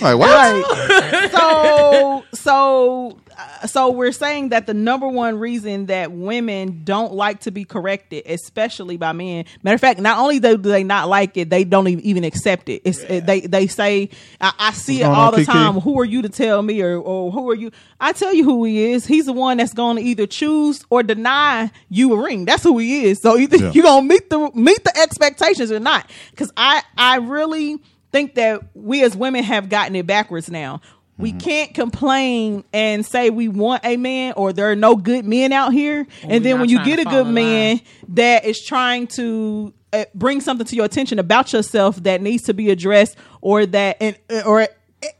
Like what? Right. so so so we're saying that the number one reason that women don't like to be corrected, especially by men. Matter of fact, not only do they not like it, they don't even, accept it. It's it, they they say I, I see it all the Kiki? time. Who are you to tell me, or or who are you? I tell you who he is. He's the one that's going to either choose or deny you a ring. That's who he is. So either Yeah. you're gonna meet the meet the expectations or not. Because I I really think that we as women have gotten it backwards now. We Mm-hmm. can't complain and say we want a man or there are no good men out here. and then when you get a good man line. that is trying to uh, bring something to your attention about yourself that needs to be addressed or that and or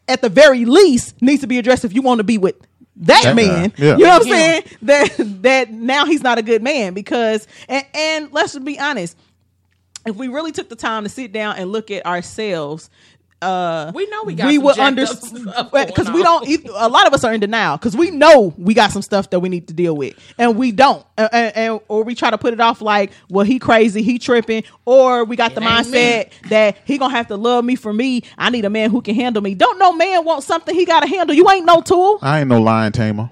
at the very least needs to be addressed if you want to be with that, That man. yeah. You know what I'm Yeah. saying? That that now he's not a good man because and, and let's be honest if we really took the time to sit down and look at ourselves, uh, We know we got we some would jacked up understand because we don't. a lot of us are in denial because we know we got some stuff that we need to deal with, and we don't, uh, and, and or we try to put it off like, well, he crazy, he tripping, or we got the ain't mindset that he gonna have to love me for me. I need a man who can handle me. Don't no man want something he got to handle. You ain't no tool. I ain't no lion tamer.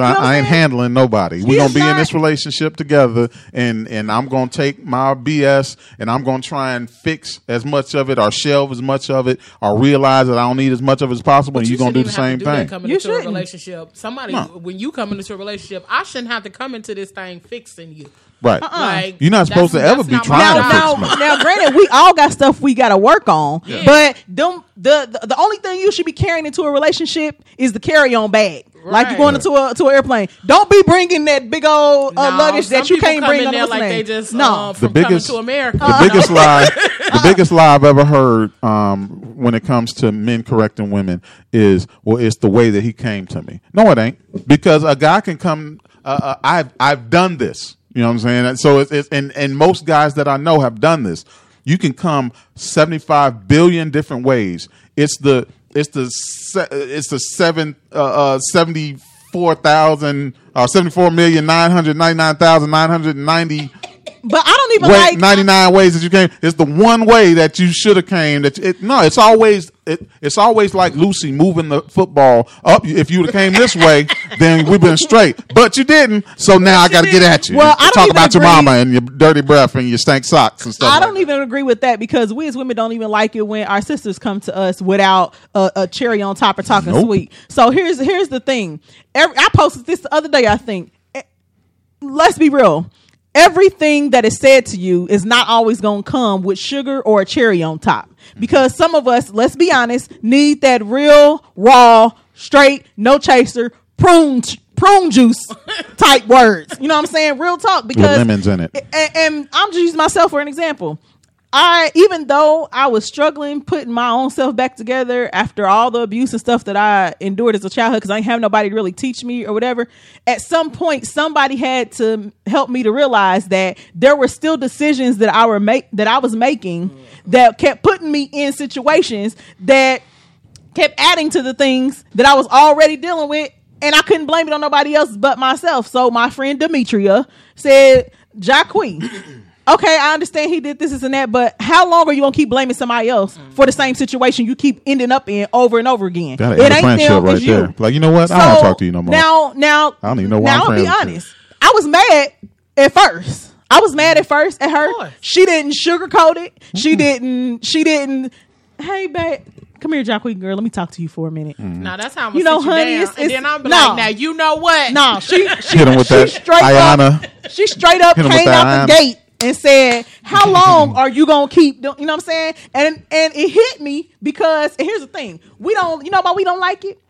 I, I'm ain't handling nobody. We're gonna be in this relationship together, and and I'm gonna take my BS, and I'm gonna try and fix as much of it, or shelve as much of it, or realize that I don't need as much of it as possible, and you you're gonna do the shouldn't same even have to thing. That coming You into a shouldn't. relationship, somebody No. when you come into a relationship, I shouldn't have to come into this thing fixing you. Right. Uh Like You're not supposed to ever be trying my to now, job. fix now, me. now, granted, we all got stuff we got to work on, but them the, the the only thing you should be carrying into a relationship is the carry on bag. Like you're going Right. into a to an airplane. Don't be bringing that big old uh, No, luggage that you can't bring in under there like they just no. um, from biggest- to America. the biggest lie the biggest lie I've ever heard um, when it comes to men correcting women is well it's the way that he came to me. No, it ain't because a guy can come. Uh, uh, I've I've done this. You know what I'm saying? And so it's, it's and and most guys that I know have done this. You can come 75 billion different ways. It's the it's the se- it's the seven uh, uh seventy four thousand uh seventy four million nine hundred ninety nine thousand nine hundred ninety But I don't even way, like 99 ways that you came. It's the one way that you should have came. That it, no, it's always it, it's always like Lucy moving the football up. If you would have came this way, then we've been straight. But you didn't, so now I got to get at you. Well, I don't talk about your mama and your dirty breath and your stank socks and stuff. I don't that. even agree with that because we as women don't even like it when our sisters come to us without a, a cherry on top or talking Nope. sweet. So here's here's the thing. Every, I posted this the other day. I think. Eh, Let's be real. Everything that is said to you is not always going to come with sugar or a cherry on top because some of us, let's be honest, need that real raw, straight, no chaser prune prune juice type words. You know what I'm saying? Real talk because lemons in it. and, and I'm just using myself for an example. I even though I was struggling putting my own self back together after all the abuse and stuff that I endured as a childhood because I didn't have nobody to really teach me or whatever. At some point, somebody had to help me to realize that there were still decisions that I were make that I was making mm. that kept putting me in situations that kept adding to the things that I was already dealing with, and I couldn't blame it on nobody else but myself. So my friend Demetria said, Jacqueline, okay, I understand he did this, this, and that, but how long are you gonna keep blaming somebody else for the same situation you keep ending up in over and over again? Gotta end a friendship right there. Like, you know what? I don't talk to you no more. Now, now, I don't even know why Now, I'm I'll be friends with you. honest. I was mad at first. I was mad at first at her. She didn't sugarcoat it. She didn't. She didn't. Hey, babe, come here, Jacqueline girl. Let me talk to you for a minute. Mm-hmm. Now that's how I'm You gonna know, sit honey, you down, it's- and then I'm be no. like, now you know what? No, she she, Hit him with she that straight Ayana. up. She straight up came with that out the gate and said, "How long are you gonna keep? do- You know what I'm saying?" And and it hit me because and here's the thing: we don't. You know why we don't like it?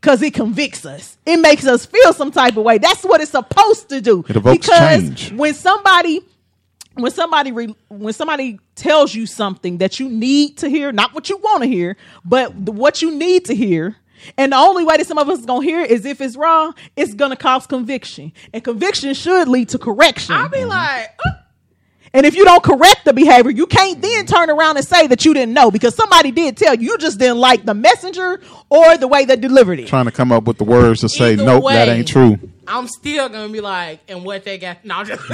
Because it convicts us. It makes us feel some type of way. That's what it's supposed to do. It evokes because change. when somebody when somebody re, when somebody tells you something that you need to hear, not what you want to hear, but the, what you need to hear, and the only way that some of us is gonna hear it is if it's wrong, it's gonna cause conviction, and conviction should lead to correction. I'll be like, "Uh, and if you don't correct the behavior, you can't then turn around and say that you didn't know because somebody did tell you. You just didn't like the messenger or the way they delivered it. Trying to come up with the words to say, Either nope, that ain't true. I'm still gonna be like, and what they got? No, I'm just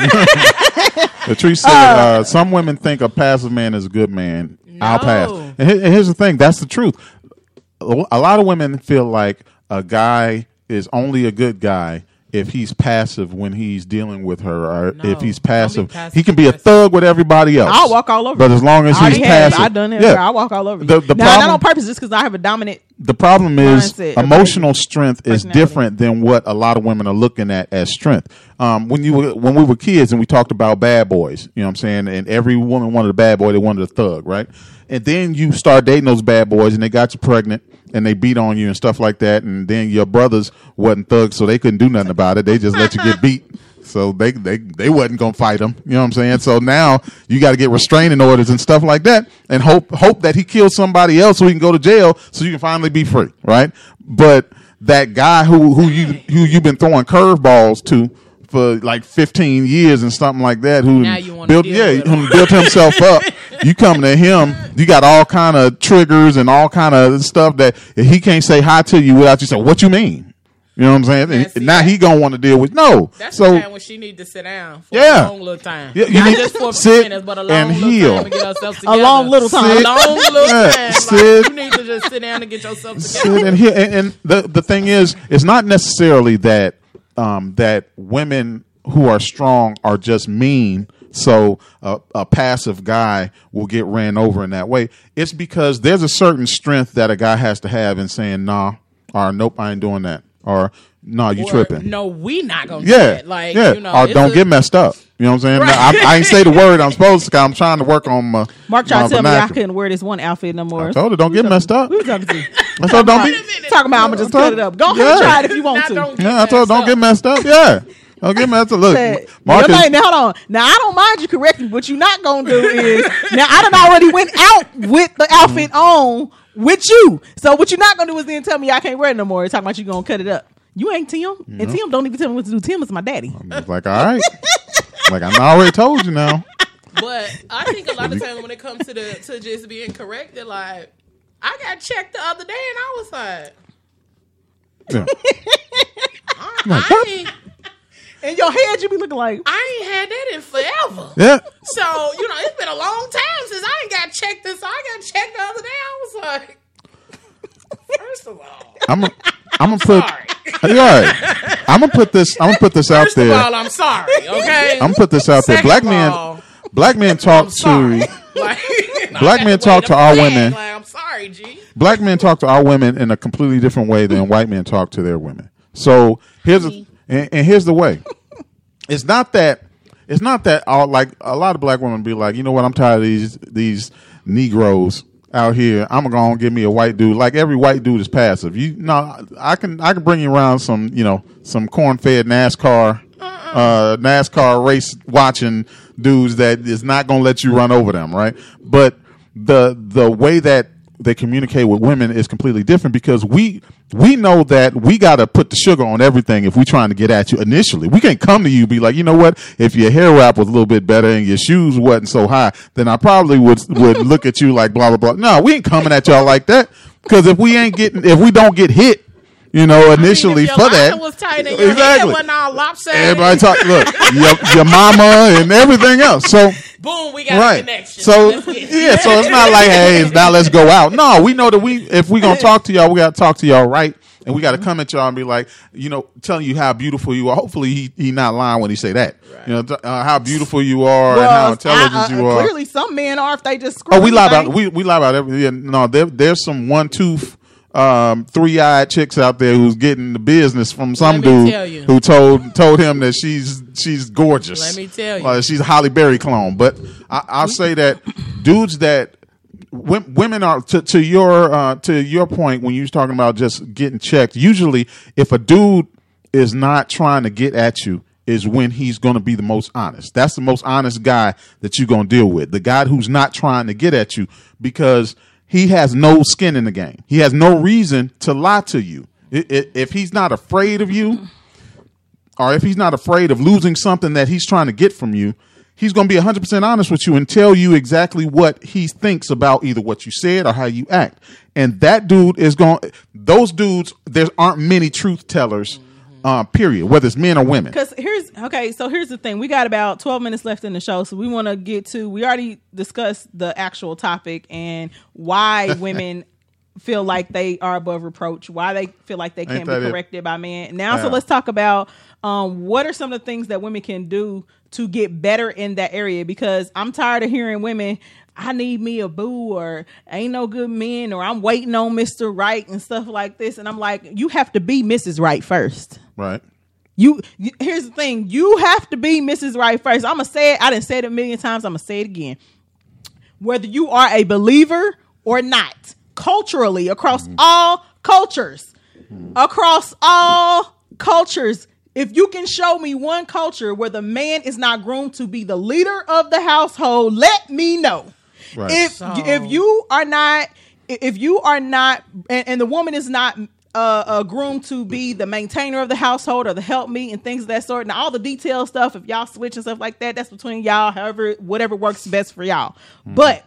Latrice said, uh, some women think a passive man is a good man. I'll pass. And here's the thing that's the truth. A a lot of women feel like a guy is only a good guy if he's passive when he's dealing with her, or No, if he's passive. passive he can be a thug with everybody else. I'll walk all over. But as long as I he's passive, I done it. yeah. I walk all over. The- the now, not problem- on purpose, just because I have a dominant. the problem is emotional strength is different than what a lot of women are looking at as strength. Um, when you were, when we were kids and we talked about bad boys, you know what I'm saying, and every woman wanted a bad boy, they wanted a thug, right? And then you start dating those bad boys and they got you pregnant and they beat on you and stuff like that, and then your brothers wasn't thugs, so they couldn't do nothing about it. They just let you get beat. So they they they wasn't gonna fight him. You know what I'm saying? So now you got to get restraining orders and stuff like that, and hope hope that he kills somebody else so he can go to jail so you can finally be free, right? But that guy who who you who you've been throwing curveballs to for like 15 years and something like that, who Now you built yeah him. who built himself up. You come to him, you got all kind of triggers and all kind of stuff that he can't say hi to you without you saying, "What you mean?" You know what I'm saying? And see, now he gonna want to deal with no. That's so the time when she need to sit down for Yeah. a long little time. Yeah, you Not need just to for a few sit minutes, but a long and little heal. time to get herself A together. long little time. A long little Yeah, time. Like, you need to just sit down and get yourself sit and hear. And, and the the thing is, it's not necessarily that um, that women who are strong are just mean. So a, a passive guy will get ran over in that way. It's because there's a certain strength that a guy has to have in saying, "Nah," or "Nope, I ain't doing that," or "Nah, you Or, tripping." No, we not gonna do Yeah, that. Like, yeah. you know, or don't a- get messed up. You know what I'm saying? Right. I, I ain't say the word I'm supposed to. I'm trying to work on my. Mark tried to tell me I vernacular. couldn't wear this one outfit no more. I told her don't get messed up. Who talking to? I told her don't be. Talking about I'm gonna just cut it up. Go ahead Yeah. and try it if you want Now to. Yeah, I told her don't get messed messed up. Yeah, don't get messed up. Look, Said, Marcus. now, now, hold on. Now I don't mind you correcting. What you're not gonna do is now I done already went out with the outfit mm-hmm. on with you. So what you're not gonna do is then tell me I can't wear it no more. Talking about you gonna cut it up. You ain't Tim, and Tim don't even tell me what to do. Tim is my daddy. I was like, all right. like I already told you now. But I think a lot of times when it comes to the to just being corrected, like I got checked the other day, and I was like, Yeah. I, I ain't, In your head, you be looking like, I ain't had that in forever. yeah. So you know, it's been a long time since I ain't got checked this. I got checked the other day. I was like, first of all, I'm gonna I'm gonna put. sorry. You're right. I'm gonna put this. I'm gonna put this out First of there. all, I'm sorry. Okay, I'm gonna put this out there. Black of men. Black men talk to. Like, Black I men gotta talk to the our women. Like, I'm sorry, G. black men talk to our women in a completely different way than white men talk to their women. So here's a, and, and here's the way. It's not that it's not that all like a lot of black women be like, you know what, I'm tired of these these Negroes out here. I'm gonna give me a white dude. Like every white dude is passive. You know, I can I can bring you around some you know some corn fed NASCAR uh, NASCAR race watching dudes that is not to let you run over them, right? But the the way that they communicate with women is completely different because we we know that we got to put the sugar on everything if we trying to get at you initially. We can't come to you be like, you know what? If your hair wrap was a little bit better and your shoes wasn't so high, then I probably would would look at you like blah blah blah. No, we ain't coming at y'all like that because if we ain't getting if we don't get hit. You know, initially I mean, if for that, line was tight and your head wasn't all lopsided. Everybody talk. Look, your, your mama and everything else. So Boom, we got a right. connection. So Let's get it. yeah. So it's not like hey, now let's go out. No, we know that we if we gonna talk to y'all, we gotta talk to y'all right, and we gotta come at y'all and be like, you know, telling you how beautiful you are. Hopefully, he he not lying when he say that. You know, uh, how beautiful you are and how intelligent I- uh, you are. Clearly, some men are if they just Oh, we screw lie about we we lie about everything. Yeah, no, there, there's some one tooth, um, three eyed chicks out there who's getting the business from some dude tell you. who told told him that she's she's gorgeous. Let me tell you. Uh, she's a Halle Berry clone. But I, I'll say that dudes that women are to, to your uh, to your point when you was talking about just getting checked. Usually, if a dude is not trying to get at you, is when he's going to be the most honest. That's the most honest guy that you're going to deal with. The guy who's not trying to get at you because he has no skin in the game. He has no reason to lie to you. If he's not afraid of you, or if he's not afraid of losing something that he's trying to get from you, he's going to be 100% honest with you and tell you exactly what he thinks about either what you said or how you act. And that dude is going, those dudes, there aren't many truth tellers, uh, period, whether it's men or women. Because here's okay, so here's the thing. We got about 12 minutes left in the show, so we want to get to. We already discussed the actual topic and why women feel like they are above reproach, why they feel like they can't be that it? corrected by men. Now, so let's talk about um, what are some of the things that women can do to get better in that area? Because I'm tired of hearing women. I need me a boo, or ain't no good men, or I'm waiting on Mr. Right and stuff like this. And I'm like, you have to be Mrs. Right first. Right. You, you here's the thing. You have to be Mrs. Right first. I'm gonna say it. I didn't say it a million times. I'm gonna say it again. Whether you are a believer or not, culturally across mm-hmm. all cultures, across all cultures, if you can show me one culture where the man is not groomed to be the leader of the household, let me know. Right. If if you are not if you are not and, and the woman is not uh, uh groomed to be the maintainer of the household or the help me and things of that sort and all the detail stuff if y'all switch and stuff like that that's between y'all however whatever works best for y'all but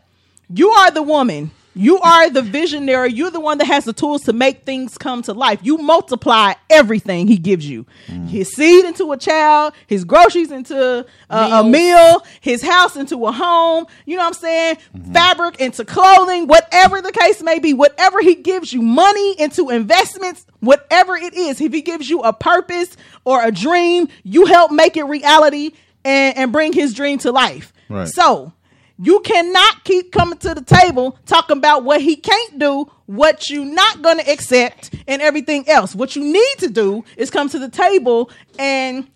you are the woman you are the visionary. You're the one that has the tools to make things come to life. You multiply everything he gives you. His seed into a child his groceries into uh, a meal his house into a home you know what i'm saying? Fabric into clothing whatever the case may be whatever he gives you money into investments whatever it is. If he gives you a purpose or a dream you help make it reality and, and bring his dream to life. Right. so you cannot keep coming to the table talking about what he can't do, what you're not going to accept, and everything else. What you need to do is come to the table and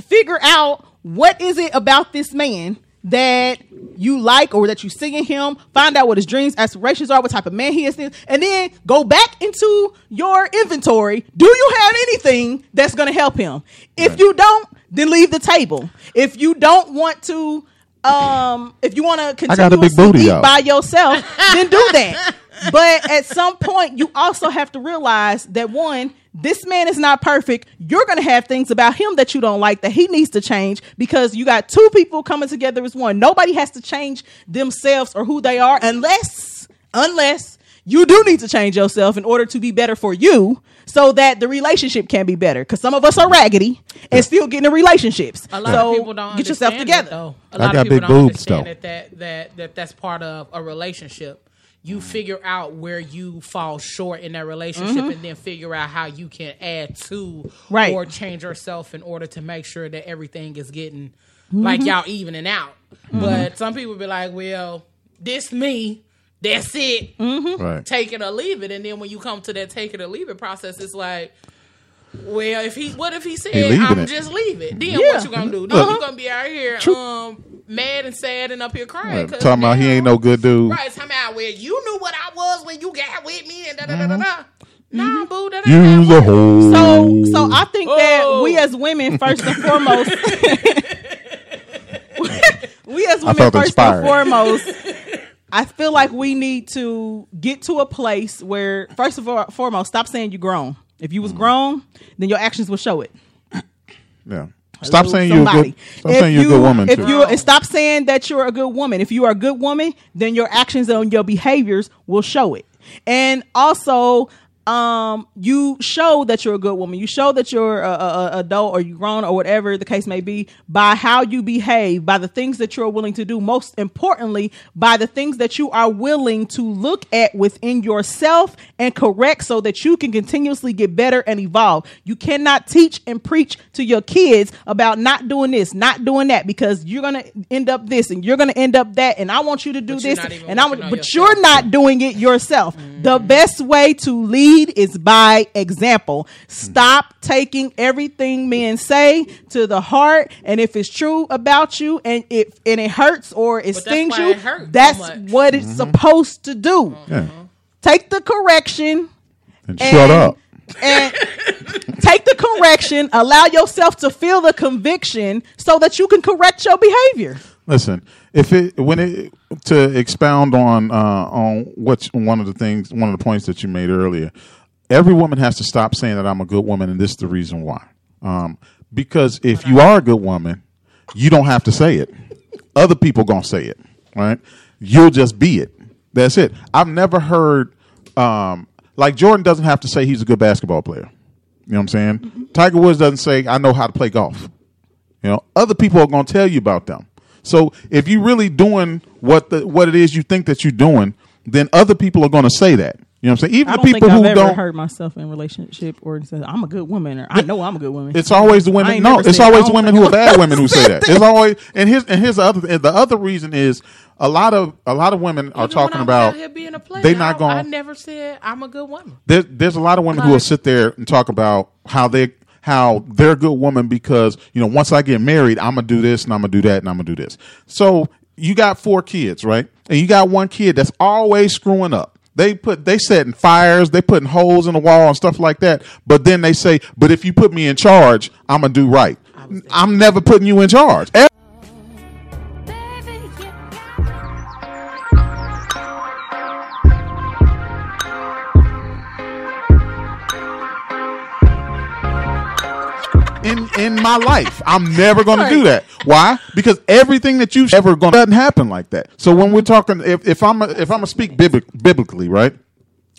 figure out what is it about this man that you like or that you see in him. Find out what his dreams, aspirations are, what type of man he is, and then go back into your inventory. Do you have anything that's going to help him? If you don't, then leave the table. If you don't want to um if you want to got a big continuously eat by yourself then do that. But at some point you also have to realize that one this man is not perfect. You're going to have things about him that you don't like that he needs to change because you got two people coming together as one. Nobody has to change themselves or who they are unless unless you do need to change yourself in order to be better for you so that the relationship can be better. Because some of us are raggedy and still getting in relationships. A lot so of people don't get yourself understand together. that, though. A I lot got of people big don't boobs, understand though. That, that that that that's part of a relationship. You figure out where you fall short in that relationship, and then figure out how you can add to Mm-hmm. Right. or change yourself in order to make sure that everything is getting like y'all evening out. Mm-hmm. But some people be like, "Well, this me." That's it. Mm-hmm. Right. Take it or leave it. And then when you come to that take it or leave it process, it's like, well, if he, what if he said, leaving I'm it. just leave it? Then Yeah. what you gonna do? Then Uh-huh. you gonna be out here, um, mad and sad and up here crying. Right. 'cause Talking about he ain't no good dude. Right, talking about where you knew what I was when you got with me and da da da da da. Mm-hmm. Nah, boo, that ain't You how it the whole. So, so I think that Oh. we as women, first and foremost, we as women, first inspired. and foremost, I feel like we need to get to a place where, first of all, foremost, stop saying you grown. If you was Mm. grown, then your actions will show it. yeah. Stop saying you're a good. Stop If saying you're a good woman. If you and stop saying that you're a good woman. If you are a good woman, then your actions and your behaviors will show it. And also, um, you show that you're a good woman. You show that you're a, a, a adult or you grown or whatever the case may be by how you behave, by the things that you're willing to do. Most importantly, by the things that you are willing to look at within yourself and correct so that you can continuously get better and evolve. You cannot teach and preach to your kids about not doing this, not doing that, because you're gonna end up this and you're gonna end up that, and I want you to do But this, and I want, but yourself. you're not doing it yourself. The best way to lead is by example. Stop taking everything men say to the heart, and if it's true about you, and if and it hurts or it But stings why you, it hurts so that's much. what it's mm-hmm. supposed to do. yeah. Take the correction And and, shut up. and take the correction. Allow yourself to feel the conviction so that you can correct your behavior. Listen, if it when it to expound on uh, on what's one of the things, one of the points that you made earlier, every woman has to stop saying that I'm a good woman, and this is the reason why. Um, because if you are a good woman, you don't have to say it. Other people gonna say it, right? You'll just be it. That's it. I've never heard um, like Jordan doesn't have to say he's a good basketball player. You know what I'm saying? Tiger Woods doesn't say I know how to play golf. You know, other people are to tell you about them. So if you're really doing what the what it is you think that you're doing, then other people are going to say that. You know what I'm saying? Even I the don't people think I've who ever don't. hurt myself in relationship or said I'm a good woman or I know I'm a good woman. It's always the women. No, it's always don't the women who are bad women who say that. It's always and here's and here's the other and the other reason is a lot of a lot of women are Even talking when I was about out here being a player, they not going. I never said I'm a good woman. there, there's a lot of women who will sit there and talk about how they how they're a good woman because you know once I get married I'm gonna do this and I'm gonna do that and I'm gonna do this. So you got four kids, right? And you got one kid that's always screwing up. They put they setting fires, they putting holes in the wall and stuff like that. But then they say, "But if you put me in charge, I'm gonna do right." I'm never putting you in charge. In my life. I'm never going to do that. Why? Because everything that you've ever going doesn't happen like that. So when we're talking, if, if I'm a, if I'm to speak biblic, biblically, right?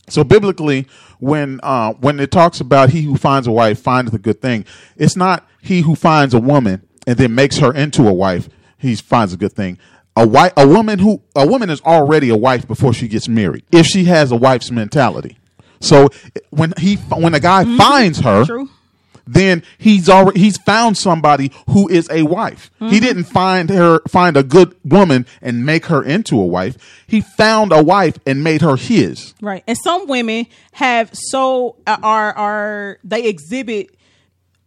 So biblically, when uh, when it talks about he who finds a wife finds a good thing, it's not he who finds a woman and then makes her into a wife. He finds a good thing. A wife, a woman who a woman is already a wife before she gets married. If she has a wife's mentality. So when he when a guy finds her, True. Then he's already he's found somebody who is a wife. Mm-hmm. He didn't find her find a good woman and make her into a wife. He found a wife and made her his. Right. And some women have so uh, are are they exhibit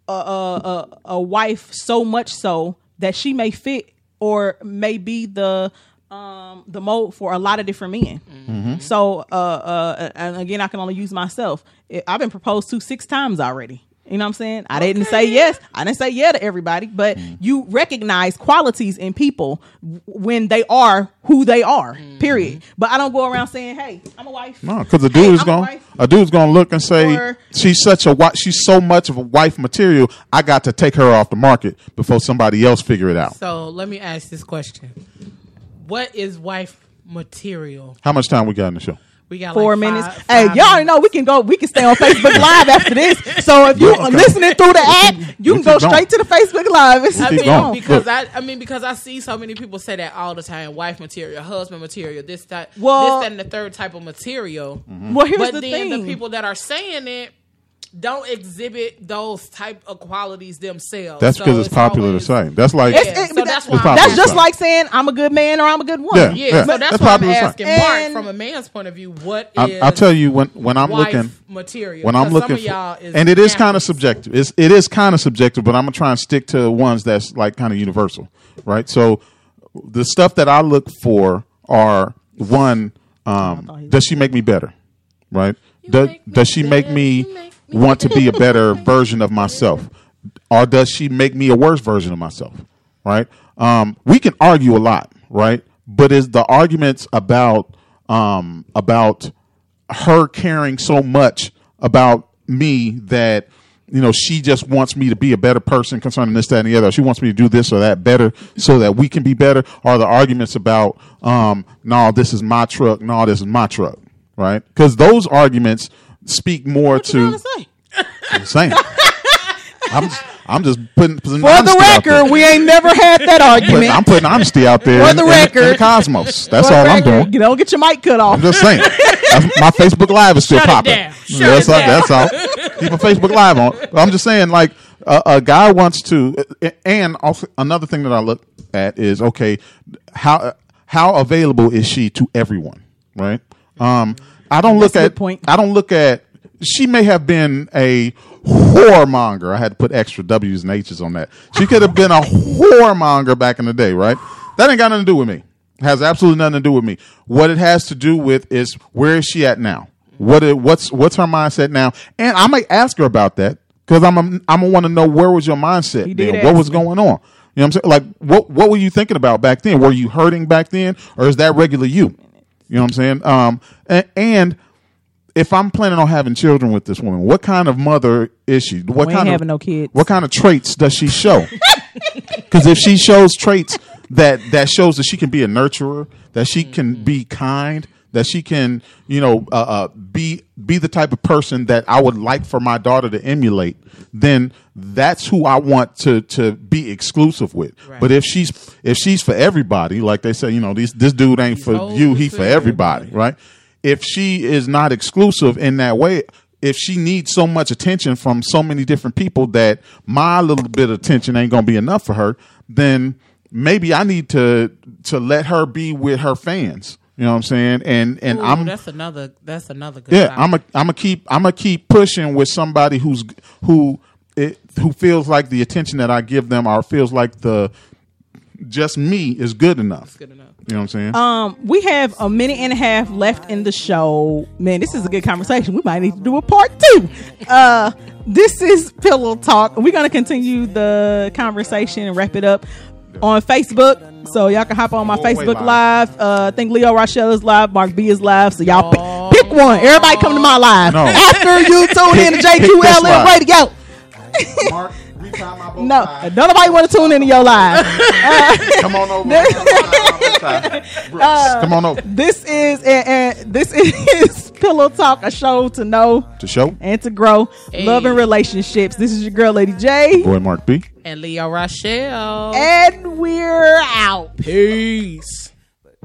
a, a a a wife so much so that she may fit or may be the um the mold for a lot of different men. So uh uh and again I can only use myself. I've been proposed to 6 times already. You know what I'm saying? I didn't say yes. I didn't say yeah to everybody, but mm. you recognize qualities in people when they are who they are. Mm-hmm. Period. But I don't go around saying, "Hey, I'm a wife." No, because a Hey, dude is I'm a going wife. a dude's going to look and say Or- she's such a wife. She's so much of a wife material. I got to take her off the market before somebody else figure it out. So let me ask this question: What is wife material? How much time we got in the show? We got four like minutes. five- hey, five y'all already minutes. know we can go. We can stay on Facebook Live after this. So if you are listening through the app, you can go straight to the Facebook Live. I mean, because I, I mean, because I see so many people say that all the time: wife material, husband material, this that, Well- this that, and the third type of material. Well, here's but the then thing. the people that are saying it don't exhibit those type of qualities themselves. That's So because it's popular always- to say. That's like It's- Yeah, it- so but that's why It's I'm popular That's just like saying I'm a good man or I'm a good woman. Yeah. Yeah, so that's, that's why I'm popular to asking Mark And- from a man's point of view. What I, is I'll tell you when when I'm looking material? when I'm looking some of for, y'all is and it is kind of subjective. It's it is kind of subjective, but I'm gonna try and stick to ones that's like kind of universal, right? So the stuff that I look for are one, um, does she make me better, right? Does make me does she make me You make me want to be a better version of myself, or does she make me a worse version of myself, right? Um, we can argue a lot, right? But is the arguments about um, about her caring so much about me that you know she just wants me to be a better person concerning this that and the other. She wants me to do this or that better so that we can be better. Are the arguments about um no this is my truck. No this is my truck. Right? Because those arguments speak more What you to trying to say? I'm saying I'm just, I'm just putting, putting For the honesty out there. record, we ain't never had that Putting- argument. I'm putting honesty out there For in, the in- in the record. cosmos that's For the all I'm doing You don't get your mic cut off. I'm just saying. That's, my Facebook Live is still Shut it popping. down. Shut that's, it all, down. that's all. Keep a Facebook Live on. But I'm just saying, like, a, a guy wants to, and also another thing that I look at is okay, how how available is she to everyone? Right. Um, I don't look That's at point. I don't look at. She may have been a whoremonger. I had to put extra W's and H's on that. She could have been a whoremonger back in the day, right? That ain't got nothing to do with me. Has absolutely nothing to do with me. What it has to do with is where is she at now? What it, what's what's her mindset now? And I might ask her about that because I'm a, I'm gonna want to know where was your mindset then? What was me. going on? You know what I'm saying? Like what what were you thinking about back then? Were you hurting back then, or is that regular you? You know what I'm saying? Um, and, and if I'm planning on having children with this woman, what kind of mother is she? What We ain't kind of having no kids. What kind of traits does she show? Because if she shows traits that that shows that she can be a nurturer, that she can be kind, that she can, you know, uh, uh, be be the type of person that I would like for my daughter to emulate, then that's who I want to to be exclusive with. But if she's if she's for everybody, like they say, you know, this this dude ain't for you, he for for everybody, right? If she is not exclusive in that way, if she needs so much attention from so many different people that my little bit of attention ain't gonna be enough for her, then maybe I need to to let her be with her fans. You know what I'm saying? And and Ooh, I'm that's another. That's another good. yeah, topic. I'm a I'm gonna keep I'm gonna keep pushing with somebody who's who it, who feels like the attention that I give them or feels like the just me is good enough. good enough. You know what I'm saying? Um, we have a minute and a half left in the show. Man, this is a good conversation. We might need to do a part two. Uh, this is Pillow Talk. We're gonna continue the conversation and wrap it up on Facebook. So y'all can hop on my All Facebook live. live. Uh, I think Leah Rochelle is live. Mark B is live. So y'all pick, pick one. Everybody come to my live No. after you tune in to Pick- pick this JQLM live. Radio. Mark, retime my bow No, tie. don't nobody want to tune into your live. Uh, come on over. Brooks, uh, come on over this is and, and this is Pillow Talk, a show to know to show. and to grow. Hey. Love and relationships. This is your girl, Lady J. Boy, Mark B. And Leah Rochelle. And we're out. Peace.